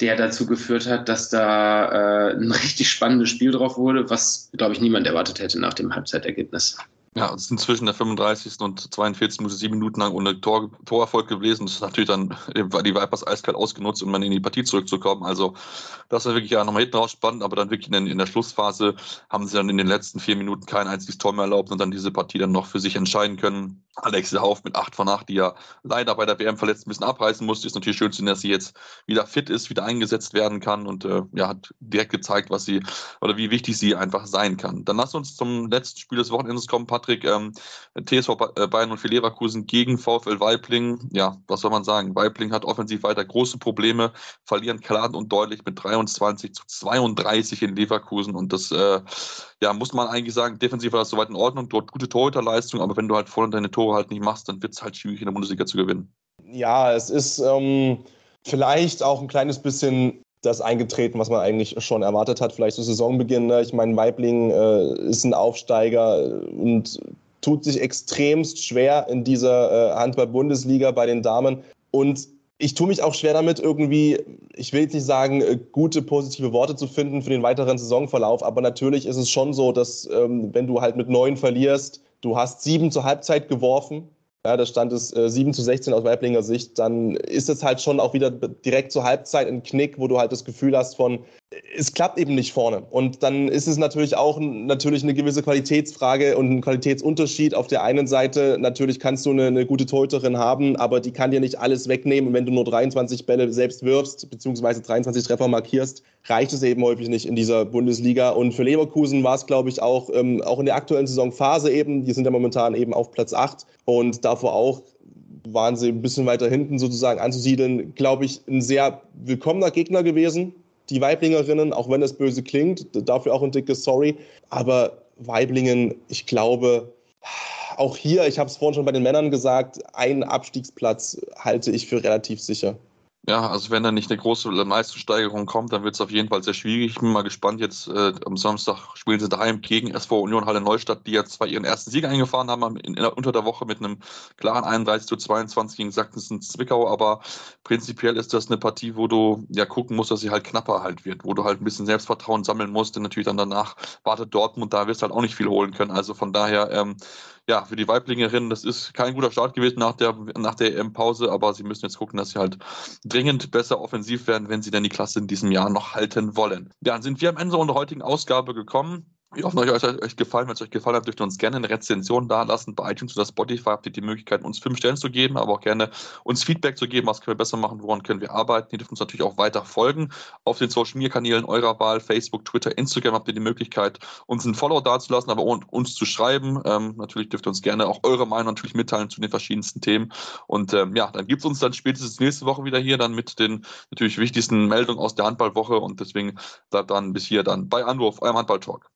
der dazu geführt hat, dass da äh, ein richtig spannendes Spiel drauf wurde, was, glaube ich, niemand erwartet hätte nach dem Halbzeitergebnis. Ja, es sind zwischen der 35. und 42. Minute sieben Minuten lang ohne Tor, Torerfolg gewesen. Das ist natürlich dann die Vipers eiskalt ausgenutzt, um dann in die Partie zurückzukommen. Also das war wirklich ja nochmal hinten raus spannend, aber dann wirklich in, in, der Schlussphase haben sie dann in den letzten vier Minuten kein einziges Tor mehr erlaubt und dann diese Partie dann noch für sich entscheiden können. Alexia Hauf mit 8 von 8, die ja leider bei der WM verletzt ein bisschen abreißen musste. Ist natürlich schön zu sehen, dass sie jetzt wieder fit ist, wieder eingesetzt werden kann und äh, ja, hat direkt gezeigt, was sie oder wie wichtig sie einfach sein kann. Dann lass uns zum letzten Spiel des Wochenendes kommen, Patrick. Ähm, TSV äh, Bayern und für Leverkusen gegen VfL Weibling. Ja, was soll man sagen? Weibling hat offensiv weiter große Probleme, verlieren klar und deutlich mit 23 zu 32 in Leverkusen und das äh, ja, muss man eigentlich sagen, defensiv war das soweit in Ordnung, dort gute Torhüterleistung, aber wenn du halt vorne deine Tore halt nicht machst, dann wird es halt schwierig in der Bundesliga zu gewinnen. Ja, es ist ähm, vielleicht auch ein kleines bisschen das eingetreten, was man eigentlich schon erwartet hat, vielleicht zu Saisonbeginn. Ne? Ich meine, Weibling äh, ist ein Aufsteiger und tut sich extremst schwer in dieser äh, Handball-Bundesliga bei den Damen. Und ich tue mich auch schwer damit, irgendwie, ich will jetzt nicht sagen, äh, gute, positive Worte zu finden für den weiteren Saisonverlauf, aber natürlich ist es schon so, dass ähm, wenn du halt mit neun verlierst, du hast sieben zur Halbzeit geworfen, ja, da stand es äh, 7 zu 16 aus Weiblinger Sicht, dann ist es halt schon auch wieder direkt zur Halbzeit ein Knick, wo du halt das Gefühl hast von, es klappt eben nicht vorne. Und dann ist es natürlich auch natürlich eine gewisse Qualitätsfrage und ein Qualitätsunterschied. Auf der einen Seite, natürlich kannst du eine, eine gute Torhüterin haben, aber die kann dir nicht alles wegnehmen. Und wenn du nur 23 Bälle selbst wirfst, beziehungsweise 23 Treffer markierst, reicht es eben häufig nicht in dieser Bundesliga. Und für Leverkusen war es, glaube ich, auch, ähm, auch in der aktuellen Saisonphase eben, die sind ja momentan eben auf Platz 8 und davor auch waren sie ein bisschen weiter hinten sozusagen anzusiedeln, glaube ich, ein sehr willkommener Gegner gewesen die Weiblingerinnen, auch wenn das böse klingt, dafür auch ein dickes Sorry. Aber Weiblingen, ich glaube, auch hier, ich habe es vorhin schon bei den Männern gesagt, einen Abstiegsplatz halte ich für relativ sicher. Ja, also wenn da nicht eine große Leistungssteigerung kommt, dann wird es auf jeden Fall sehr schwierig. Ich bin mal gespannt. Jetzt äh, am Samstag spielen sie daheim gegen SV Union Halle Neustadt, die jetzt zwar ihren ersten Sieg eingefahren haben in, in, unter der Woche mit einem klaren 31 zu 22 gegen Sachsen Zwickau, aber prinzipiell ist das eine Partie, wo du ja gucken musst, dass sie halt knapper halt wird, wo du halt ein bisschen Selbstvertrauen sammeln musst, denn natürlich dann danach wartet Dortmund, da wirst du halt auch nicht viel holen können. Also von daher ähm, ja, für die Weiblingerinnen, das ist kein guter Start gewesen nach der, nach der EM-Pause, aber sie müssen jetzt gucken, dass sie halt dringend besser offensiv werden, wenn sie denn die Klasse in diesem Jahr noch halten wollen. Dann sind wir am Ende unserer heutigen Ausgabe gekommen. Wir hoffen, euch hat euch gefallen. Wenn es euch gefallen hat, dürft ihr uns gerne eine Rezension dalassen. Bei iTunes oder Spotify habt ihr die Möglichkeit, uns fünf Stellen zu geben, aber auch gerne uns Feedback zu geben, was können wir besser machen, woran können wir arbeiten. Ihr dürft uns natürlich auch weiter folgen. Auf den Social Media Kanälen eurer Wahl, Facebook, Twitter, Instagram habt ihr die Möglichkeit, uns ein Follow dazulassen, aber uns zu schreiben. Ähm, natürlich dürft ihr uns gerne auch eure Meinung natürlich mitteilen zu den verschiedensten Themen. Und ähm, ja, dann gibt es uns dann spätestens nächste Woche wieder hier, dann mit den natürlich wichtigsten Meldungen aus der Handballwoche. Und deswegen bleibt dann bis hier dann bei Anruf, eurem Handball-Talk.